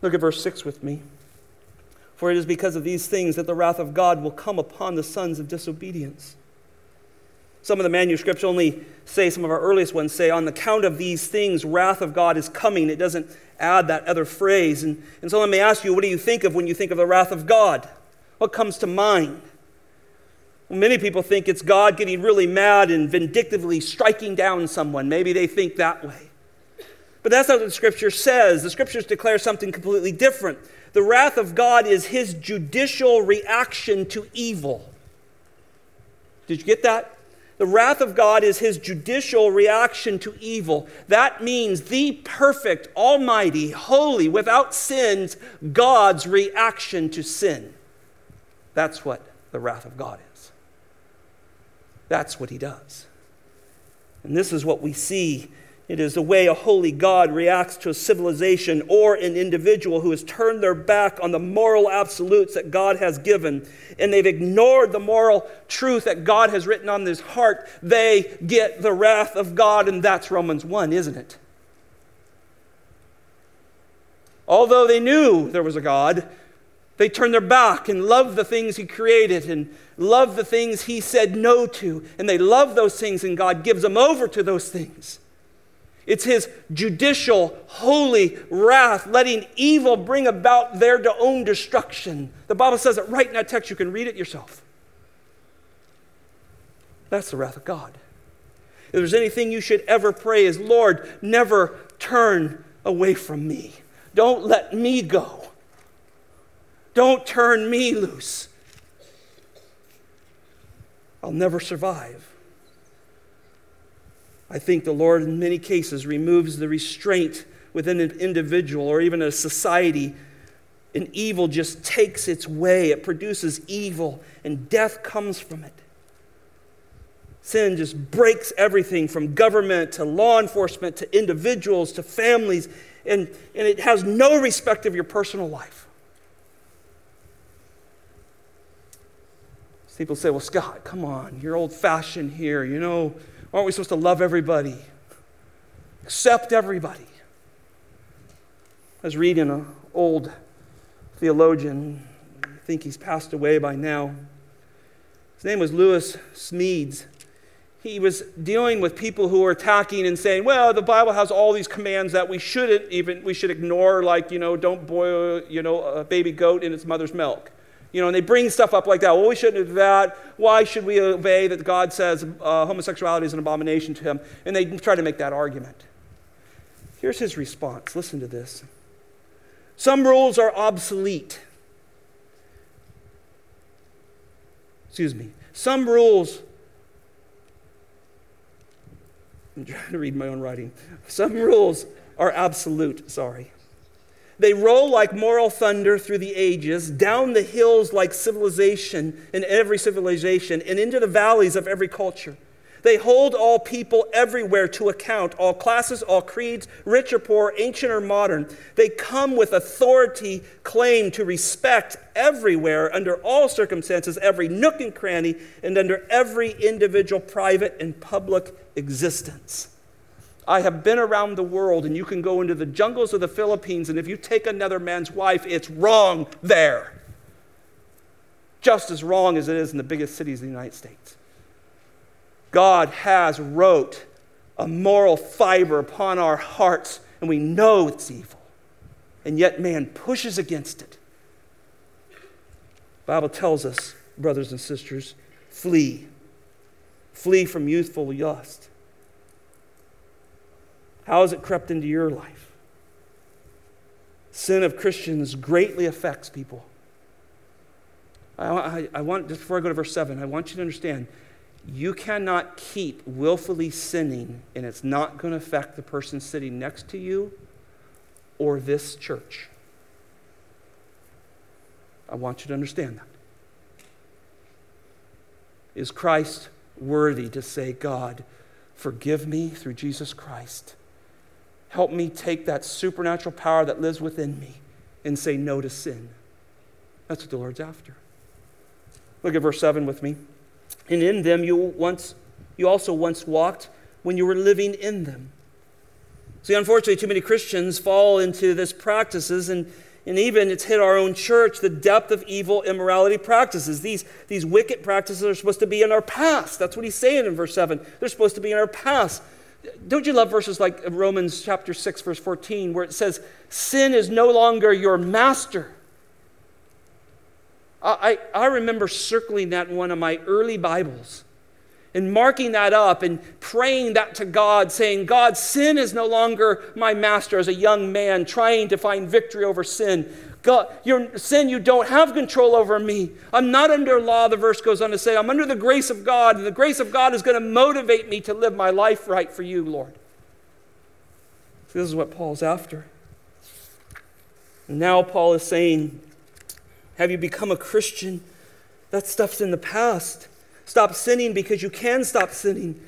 Look at verse 6 with me. For it is because of these things that the wrath of God will come upon the sons of disobedience. Some of the manuscripts only say, some of our earliest ones say, on the count of these things, wrath of God is coming. It doesn't add that other phrase. And, and so let me ask you, what do you think of when you think of the wrath of God? What comes to mind? Many people think it's God getting really mad and vindictively striking down someone. Maybe they think that way. But that's not what the scripture says. The scriptures declare something completely different. The wrath of God is his judicial reaction to evil. Did you get that? The wrath of God is his judicial reaction to evil. That means the perfect, almighty, holy, without sins, God's reaction to sin. That's what the wrath of God is. That's what he does. And this is what we see it is the way a holy God reacts to a civilization or an individual who has turned their back on the moral absolutes that God has given and they've ignored the moral truth that God has written on this heart. They get the wrath of God, and that's Romans 1, isn't it? Although they knew there was a God, they turn their back and love the things He created and love the things He said no to. And they love those things, and God gives them over to those things. It's his judicial, holy wrath, letting evil bring about their own destruction. The Bible says it right in that text. You can read it yourself. That's the wrath of God. If there's anything you should ever pray is, Lord, never turn away from me. Don't let me go. Don't turn me loose. I'll never survive. I think the Lord, in many cases, removes the restraint within an individual or even a society. And evil just takes its way. It produces evil, and death comes from it. Sin just breaks everything from government to law enforcement to individuals to families, and, and it has no respect of your personal life. People say, Well, Scott, come on, you're old fashioned here. You know, Aren't we supposed to love everybody? Accept everybody. I was reading an old theologian, I think he's passed away by now. His name was Lewis Smedes. He was dealing with people who were attacking and saying, well, the Bible has all these commands that we shouldn't even, we should ignore, like, you know, don't boil, you know, a baby goat in its mother's milk. You know, and they bring stuff up like that. Well, we shouldn't do that. Why should we obey that God says uh, homosexuality is an abomination to him? And they try to make that argument. Here's his response. Listen to this. Some rules are obsolete. Excuse me. Some rules. I'm trying to read my own writing. Some rules are absolute, sorry. They roll like moral thunder through the ages, down the hills like civilization in every civilization, and into the valleys of every culture. They hold all people everywhere to account, all classes, all creeds, rich or poor, ancient or modern. They come with authority, claim to respect everywhere, under all circumstances, every nook and cranny, and under every individual private and public existence. I have been around the world, and you can go into the jungles of the Philippines, and if you take another man's wife, it's wrong there. Just as wrong as it is in the biggest cities of the United States. God has wrote a moral fiber upon our hearts, and we know it's evil. And yet man pushes against it. The Bible tells us, brothers and sisters, flee. Flee from youthful lust. How has it crept into your life? Sin of Christians greatly affects people. I, I, I, want, just before I go to verse 7, I want you to understand you cannot keep willfully sinning, and it's not going to affect the person sitting next to you or this church. I want you to understand that. Is Christ worthy to say, God, forgive me through Jesus Christ? Help me take that supernatural power that lives within me and say no to sin. That's what the Lord's after. Look at verse 7 with me. And in them you once you also once walked when you were living in them. See, unfortunately, too many Christians fall into this practices, and, and even it's hit our own church the depth of evil immorality practices. These, these wicked practices are supposed to be in our past. That's what he's saying in verse 7. They're supposed to be in our past. Don't you love verses like Romans chapter 6, verse 14, where it says, Sin is no longer your master. I, I remember circling that in one of my early Bibles and marking that up and praying that to God, saying, God, sin is no longer my master as a young man trying to find victory over sin. God, your sin, you don't have control over me. I'm not under law, the verse goes on to say. I'm under the grace of God, and the grace of God is going to motivate me to live my life right for you, Lord. This is what Paul's after. Now Paul is saying, Have you become a Christian? That stuff's in the past. Stop sinning because you can stop sinning.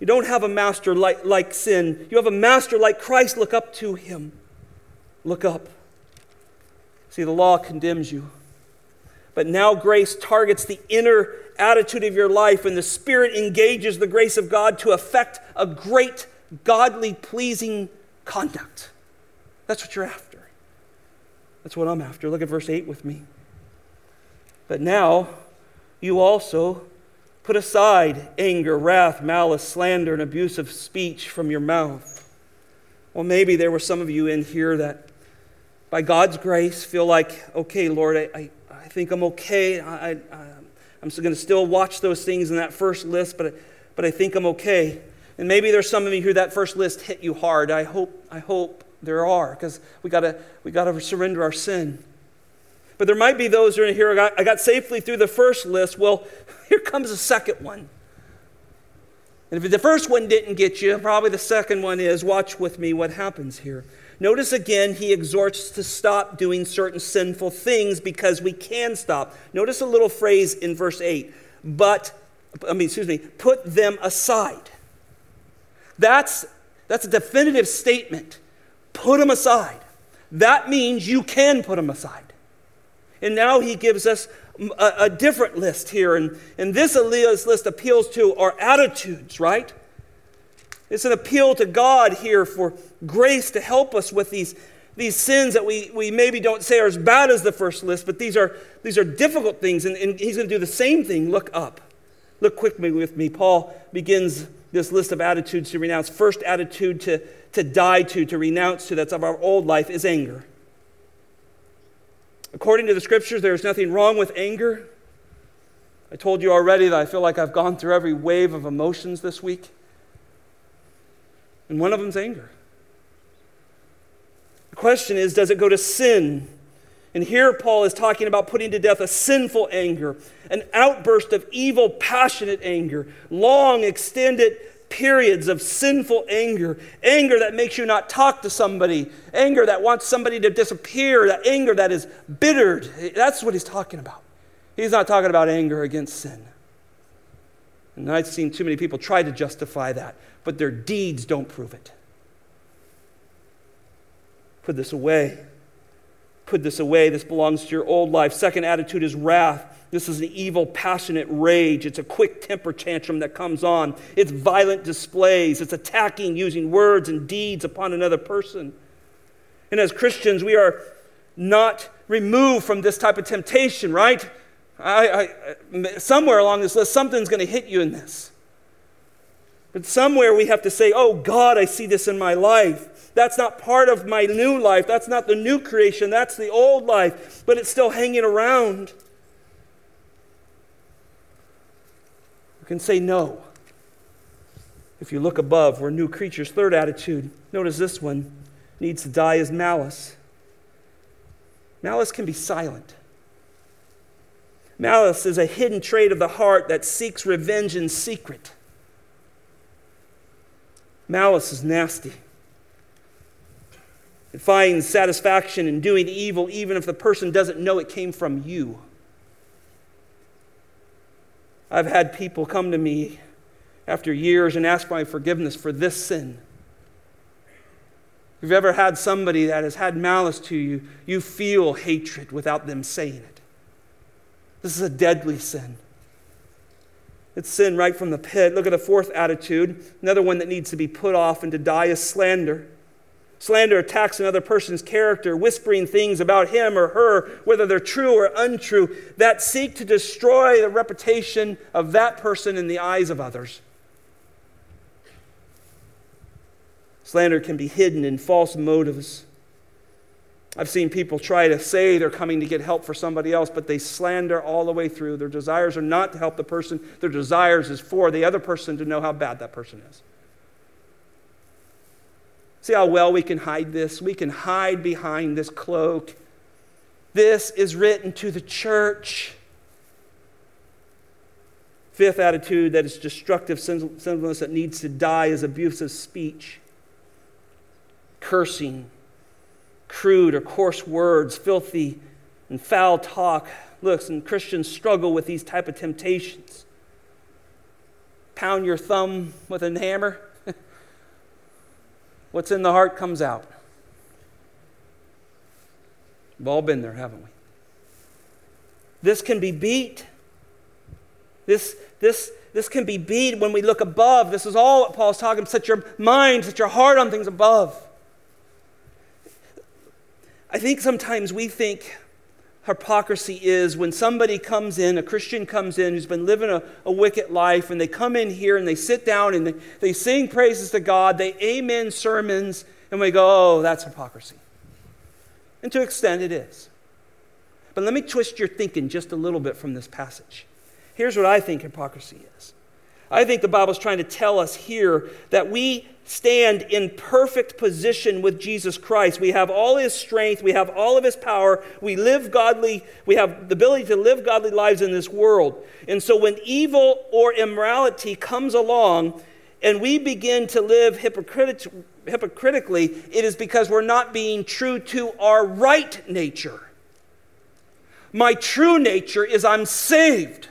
You don't have a master like, like sin. You have a master like Christ. Look up to him. Look up. See, the law condemns you. But now grace targets the inner attitude of your life, and the Spirit engages the grace of God to effect a great, godly, pleasing conduct. That's what you're after. That's what I'm after. Look at verse 8 with me. But now you also put aside anger, wrath, malice, slander, and abusive speech from your mouth. Well, maybe there were some of you in here that by God's grace, feel like, okay, Lord, I, I, I think I'm okay. I, I, I'm going to still watch those things in that first list, but, but I think I'm okay. And maybe there's some of you who that first list hit you hard. I hope, I hope there are, because we gotta we gotta surrender our sin. But there might be those who are in here. I got, I got safely through the first list. Well, <laughs> here comes the second one. And if the first one didn't get you, probably the second one is. Watch with me what happens here. Notice again, he exhorts to stop doing certain sinful things because we can stop. Notice a little phrase in verse 8, but, I mean, excuse me, put them aside. That's, that's a definitive statement. Put them aside. That means you can put them aside. And now he gives us a, a different list here. And, and this list appeals to our attitudes, right? It's an appeal to God here for grace to help us with these, these sins that we, we maybe don't say are as bad as the first list, but these are, these are difficult things. And, and he's going to do the same thing. Look up. Look quickly with me. Paul begins this list of attitudes to renounce. First attitude to, to die to, to renounce to, that's of our old life, is anger. According to the scriptures, there is nothing wrong with anger. I told you already that I feel like I've gone through every wave of emotions this week. And one of them is anger. The question is does it go to sin? And here Paul is talking about putting to death a sinful anger, an outburst of evil, passionate anger, long, extended periods of sinful anger, anger that makes you not talk to somebody, anger that wants somebody to disappear, that anger that is bittered. That's what he's talking about. He's not talking about anger against sin. And I've seen too many people try to justify that, but their deeds don't prove it. Put this away. Put this away. This belongs to your old life. Second attitude is wrath. This is an evil, passionate rage. It's a quick temper tantrum that comes on. It's violent displays. It's attacking using words and deeds upon another person. And as Christians, we are not removed from this type of temptation, right? I, I, somewhere along this list, something's going to hit you in this. But somewhere we have to say, oh God, I see this in my life. That's not part of my new life. That's not the new creation. That's the old life. But it's still hanging around. We can say no. If you look above, we're new creatures. Third attitude, notice this one needs to die is malice. Malice can be silent. Malice is a hidden trait of the heart that seeks revenge in secret. Malice is nasty. It finds satisfaction in doing evil even if the person doesn't know it came from you. I've had people come to me after years and ask my forgiveness for this sin. If you've ever had somebody that has had malice to you, you feel hatred without them saying it. This is a deadly sin. It's sin right from the pit. Look at a fourth attitude. Another one that needs to be put off and to die is slander. Slander attacks another person's character, whispering things about him or her, whether they're true or untrue, that seek to destroy the reputation of that person in the eyes of others. Slander can be hidden in false motives. I've seen people try to say they're coming to get help for somebody else, but they slander all the way through. Their desires are not to help the person, their desires is for the other person to know how bad that person is. See how well we can hide this? We can hide behind this cloak. This is written to the church. Fifth attitude that is destructive sinfulness that needs to die is abusive speech, cursing crude or coarse words, filthy and foul talk. Looks and Christians struggle with these type of temptations. Pound your thumb with a hammer. <laughs> What's in the heart comes out. We've all been there, haven't we? This can be beat. This, this, this can be beat when we look above. This is all what Paul's talking. Set your mind, set your heart on things above. I think sometimes we think hypocrisy is when somebody comes in, a Christian comes in who's been living a, a wicked life, and they come in here and they sit down and they, they sing praises to God, they amen sermons, and we go, oh, that's hypocrisy. And to extent, it is. But let me twist your thinking just a little bit from this passage. Here's what I think hypocrisy is I think the Bible is trying to tell us here that we stand in perfect position with Jesus Christ. We have all his strength, we have all of his power, we live godly, we have the ability to live godly lives in this world. And so when evil or immorality comes along and we begin to live hypocritic, hypocritically, it is because we're not being true to our right nature. My true nature is I'm saved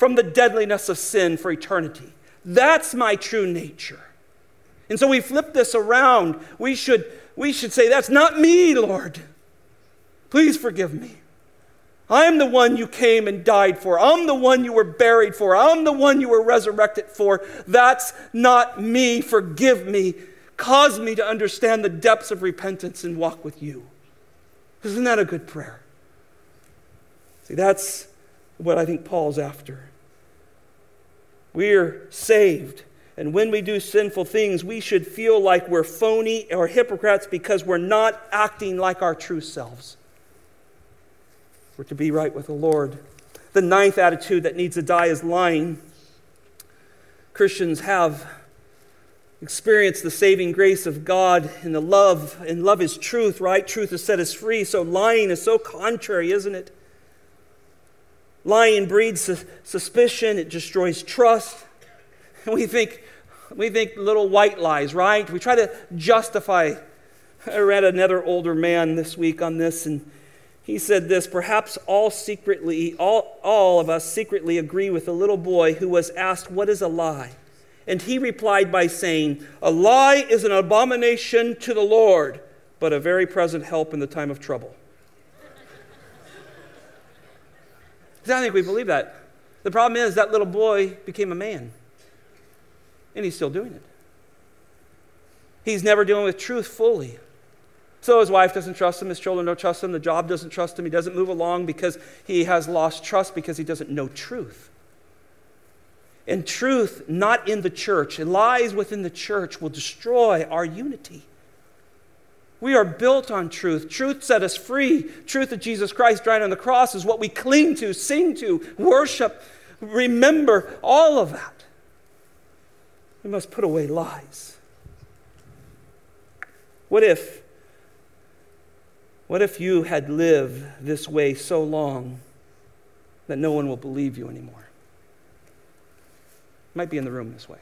from the deadliness of sin for eternity. That's my true nature. And so we flip this around. We should, we should say, That's not me, Lord. Please forgive me. I'm the one you came and died for. I'm the one you were buried for. I'm the one you were resurrected for. That's not me. Forgive me. Cause me to understand the depths of repentance and walk with you. Isn't that a good prayer? See, that's what I think Paul's after. We're saved. And when we do sinful things, we should feel like we're phony or hypocrites because we're not acting like our true selves. We're to be right with the Lord. The ninth attitude that needs to die is lying. Christians have experienced the saving grace of God and the love, and love is truth, right? Truth has set us free. So lying is so contrary, isn't it? Lying breeds suspicion, it destroys trust. And <laughs> we think, we think little white lies, right? We try to justify. I read another older man this week on this, and he said this Perhaps all secretly, all, all of us secretly agree with the little boy who was asked, What is a lie? And he replied by saying, A lie is an abomination to the Lord, but a very present help in the time of trouble. I think we believe that. The problem is that little boy became a man, and he's still doing it. He's never dealing with truth fully. So his wife doesn't trust him, his children don't trust him, the job doesn't trust him, he doesn't move along because he has lost trust because he doesn't know truth. And truth, not in the church, lies within the church will destroy our unity. We are built on truth. Truth set us free. Truth of Jesus Christ died on the cross is what we cling to, sing to, worship, remember, all of that. We must put away lies. What if what if you had lived this way so long that no one will believe you anymore? Might be in the room this way.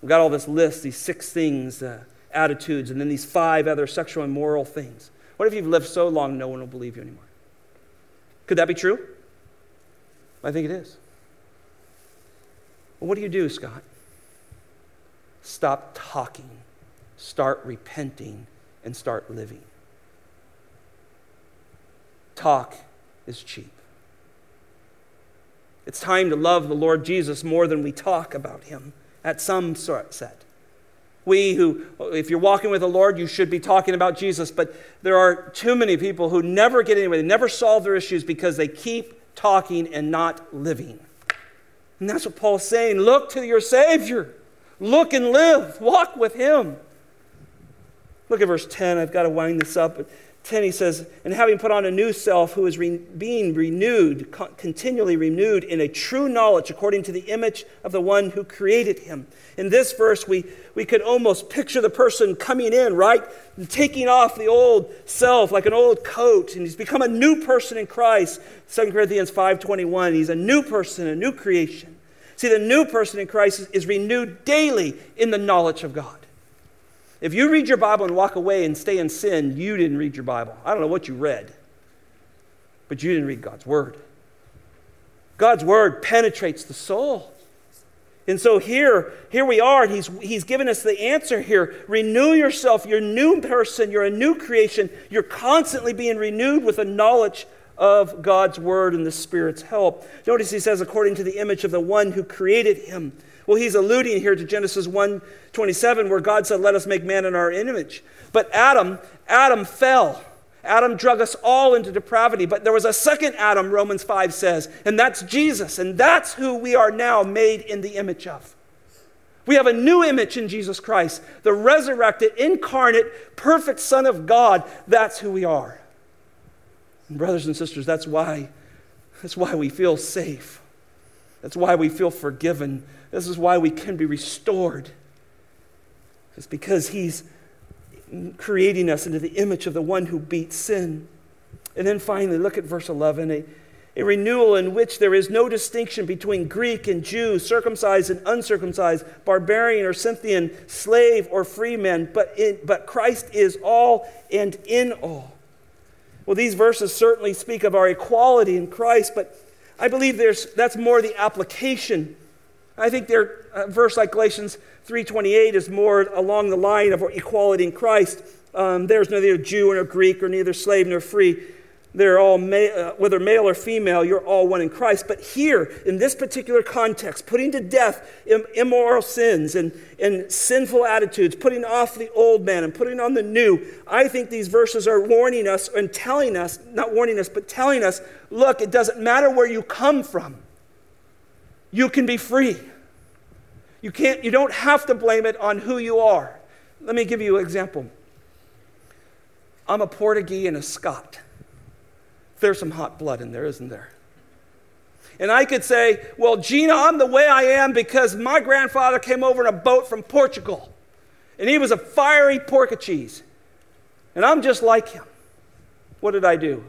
We've got all this list, these six things, uh, attitudes, and then these five other sexual and moral things. What if you've lived so long no one will believe you anymore? Could that be true? I think it is. Well, what do you do, Scott? Stop talking, start repenting, and start living talk is cheap. It's time to love the Lord Jesus more than we talk about him at some sort set. We who, if you're walking with the Lord, you should be talking about Jesus, but there are too many people who never get anywhere. They never solve their issues because they keep talking and not living. And that's what Paul's saying. Look to your Savior. Look and live. Walk with Him. Look at verse 10. I've got to wind this up. 10, he says, and having put on a new self who is re- being renewed, co- continually renewed in a true knowledge according to the image of the one who created him. In this verse, we, we could almost picture the person coming in, right? And taking off the old self like an old coat, and he's become a new person in Christ. 2 Corinthians 5.21, he's a new person, a new creation. See, the new person in Christ is, is renewed daily in the knowledge of God. If you read your Bible and walk away and stay in sin, you didn't read your Bible. I don't know what you read, but you didn't read God's Word. God's Word penetrates the soul. And so here, here we are, and he's, he's given us the answer here. Renew yourself. You're a new person. You're a new creation. You're constantly being renewed with the knowledge of God's Word and the Spirit's help. Notice he says, according to the image of the one who created him. Well, he's alluding here to Genesis 1:27 where God said, "Let us make man in our image." But Adam, Adam fell. Adam drug us all into depravity, but there was a second Adam, Romans 5 says, and that's Jesus, and that's who we are now made in the image of. We have a new image in Jesus Christ, the resurrected, incarnate, perfect Son of God. That's who we are. And brothers and sisters, that's why, that's why we feel safe. That's why we feel forgiven. This is why we can be restored. It's because He's creating us into the image of the one who beat sin. And then finally, look at verse 11 a, a renewal in which there is no distinction between Greek and Jew, circumcised and uncircumcised, barbarian or Scythian, slave or free man, but, but Christ is all and in all. Well, these verses certainly speak of our equality in Christ, but I believe there's, that's more the application. I think there, a verse like Galatians 3.28 is more along the line of equality in Christ. Um, there's neither Jew nor Greek or neither slave nor free. They're all, ma- uh, whether male or female, you're all one in Christ. But here, in this particular context, putting to death Im- immoral sins and, and sinful attitudes, putting off the old man and putting on the new, I think these verses are warning us and telling us, not warning us, but telling us look, it doesn't matter where you come from, you can be free. You, can't, you don't have to blame it on who you are. Let me give you an example. I'm a Portuguese and a Scot. There's some hot blood in there, isn't there? And I could say, well, Gina, I'm the way I am because my grandfather came over in a boat from Portugal. And he was a fiery Portuguese. And I'm just like him. What did I do?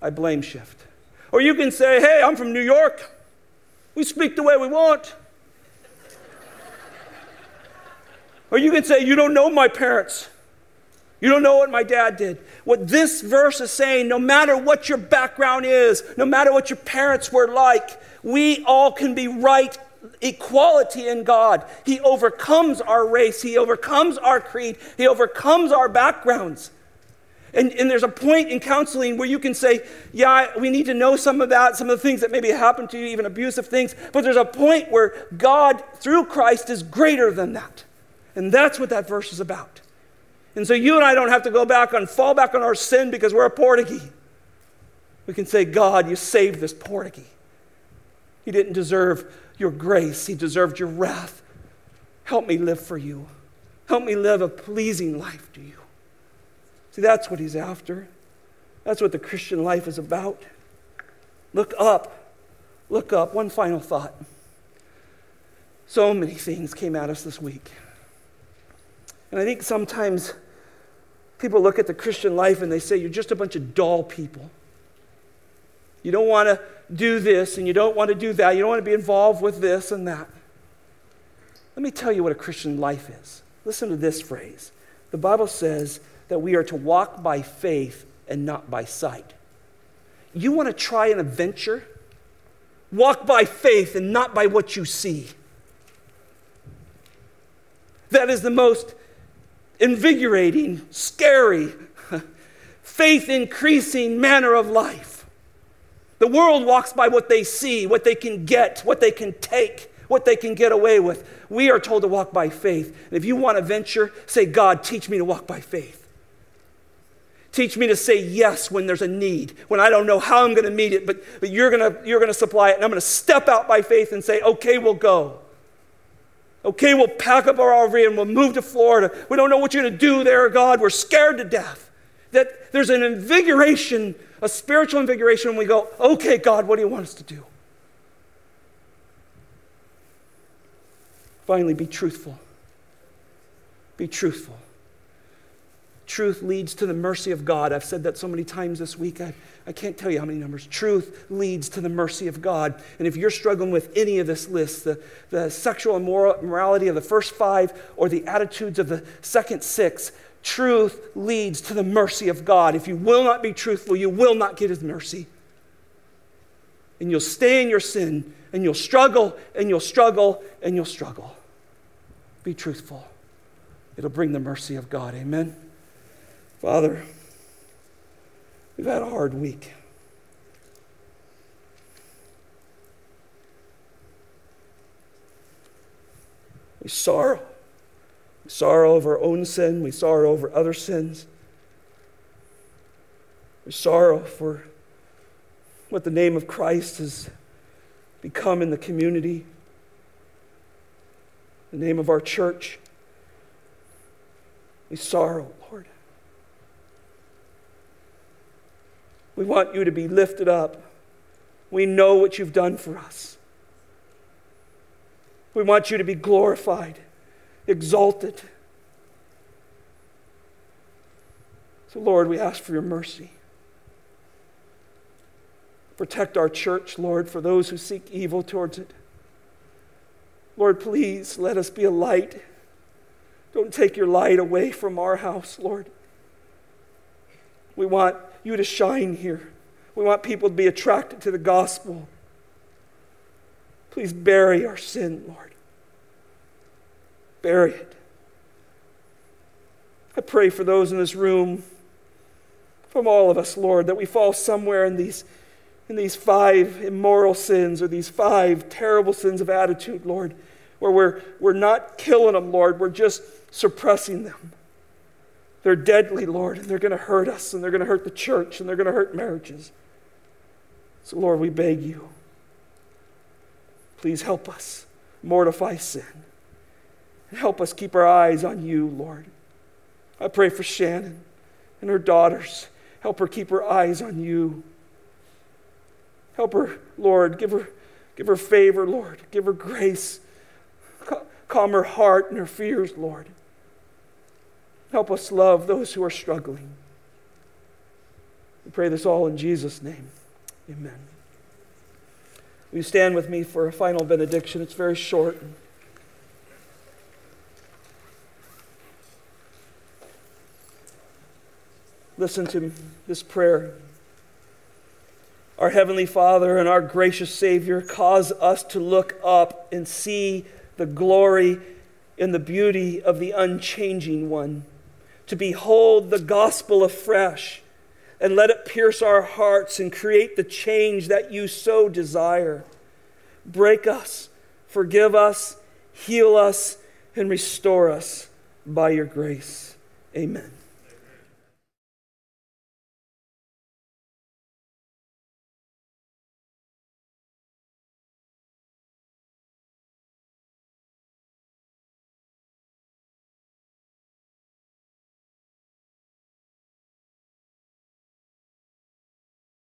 I blame shift. Or you can say, hey, I'm from New York. We speak the way we want. or you can say, you don't know my parents. You don't know what my dad did. What this verse is saying, no matter what your background is, no matter what your parents were like, we all can be right equality in God. He overcomes our race, He overcomes our creed, He overcomes our backgrounds. And, and there's a point in counseling where you can say, Yeah, we need to know some of that, some of the things that maybe happened to you, even abusive things. But there's a point where God, through Christ, is greater than that. And that's what that verse is about. And so you and I don't have to go back and fall back on our sin because we're a Portuguese. We can say, God, you saved this Portuguese. He didn't deserve your grace, he deserved your wrath. Help me live for you. Help me live a pleasing life to you. See, that's what he's after. That's what the Christian life is about. Look up. Look up. One final thought. So many things came at us this week. And I think sometimes people look at the Christian life and they say, You're just a bunch of dull people. You don't want to do this and you don't want to do that. You don't want to be involved with this and that. Let me tell you what a Christian life is. Listen to this phrase. The Bible says that we are to walk by faith and not by sight. You want to try an adventure? Walk by faith and not by what you see. That is the most invigorating, scary, <laughs> faith increasing manner of life. The world walks by what they see, what they can get, what they can take, what they can get away with. We are told to walk by faith. And if you want to venture, say, God, teach me to walk by faith. Teach me to say yes when there's a need, when I don't know how I'm going to meet it, but, but you're going you're to supply it. And I'm going to step out by faith and say, okay, we'll go. Okay, we'll pack up our RV and we'll move to Florida. We don't know what you're going to do there, God. We're scared to death. That there's an invigoration, a spiritual invigoration when we go, okay, God, what do you want us to do? Finally, be truthful. Be truthful. Truth leads to the mercy of God. I've said that so many times this week. I, I can't tell you how many numbers. Truth leads to the mercy of God. And if you're struggling with any of this list, the, the sexual immorality of the first five or the attitudes of the second six, truth leads to the mercy of God. If you will not be truthful, you will not get his mercy. And you'll stay in your sin, and you'll struggle, and you'll struggle, and you'll struggle. Be truthful. It'll bring the mercy of God. Amen. Father, we've had a hard week. We sorrow. We sorrow over our own sin. We sorrow over other sins. We sorrow for what the name of Christ has become in the community, the name of our church. We sorrow, Lord. We want you to be lifted up. We know what you've done for us. We want you to be glorified, exalted. So, Lord, we ask for your mercy. Protect our church, Lord, for those who seek evil towards it. Lord, please let us be a light. Don't take your light away from our house, Lord. We want you to shine here. We want people to be attracted to the gospel. Please bury our sin, Lord. Bury it. I pray for those in this room, from all of us, Lord, that we fall somewhere in these, in these five immoral sins or these five terrible sins of attitude, Lord, where we're, we're not killing them, Lord, we're just suppressing them. They're deadly, Lord, and they're going to hurt us, and they're going to hurt the church, and they're going to hurt marriages. So, Lord, we beg you, please help us mortify sin. And help us keep our eyes on you, Lord. I pray for Shannon and her daughters. Help her keep her eyes on you. Help her, Lord. Give her, give her favor, Lord. Give her grace. Calm her heart and her fears, Lord. Help us love those who are struggling. We pray this all in Jesus' name. Amen. Will you stand with me for a final benediction? It's very short. Listen to this prayer. Our Heavenly Father and our gracious Savior, cause us to look up and see the glory and the beauty of the unchanging one, to behold the gospel afresh, and let it pierce our hearts and create the change that you so desire. Break us, forgive us, heal us, and restore us by your grace. Amen.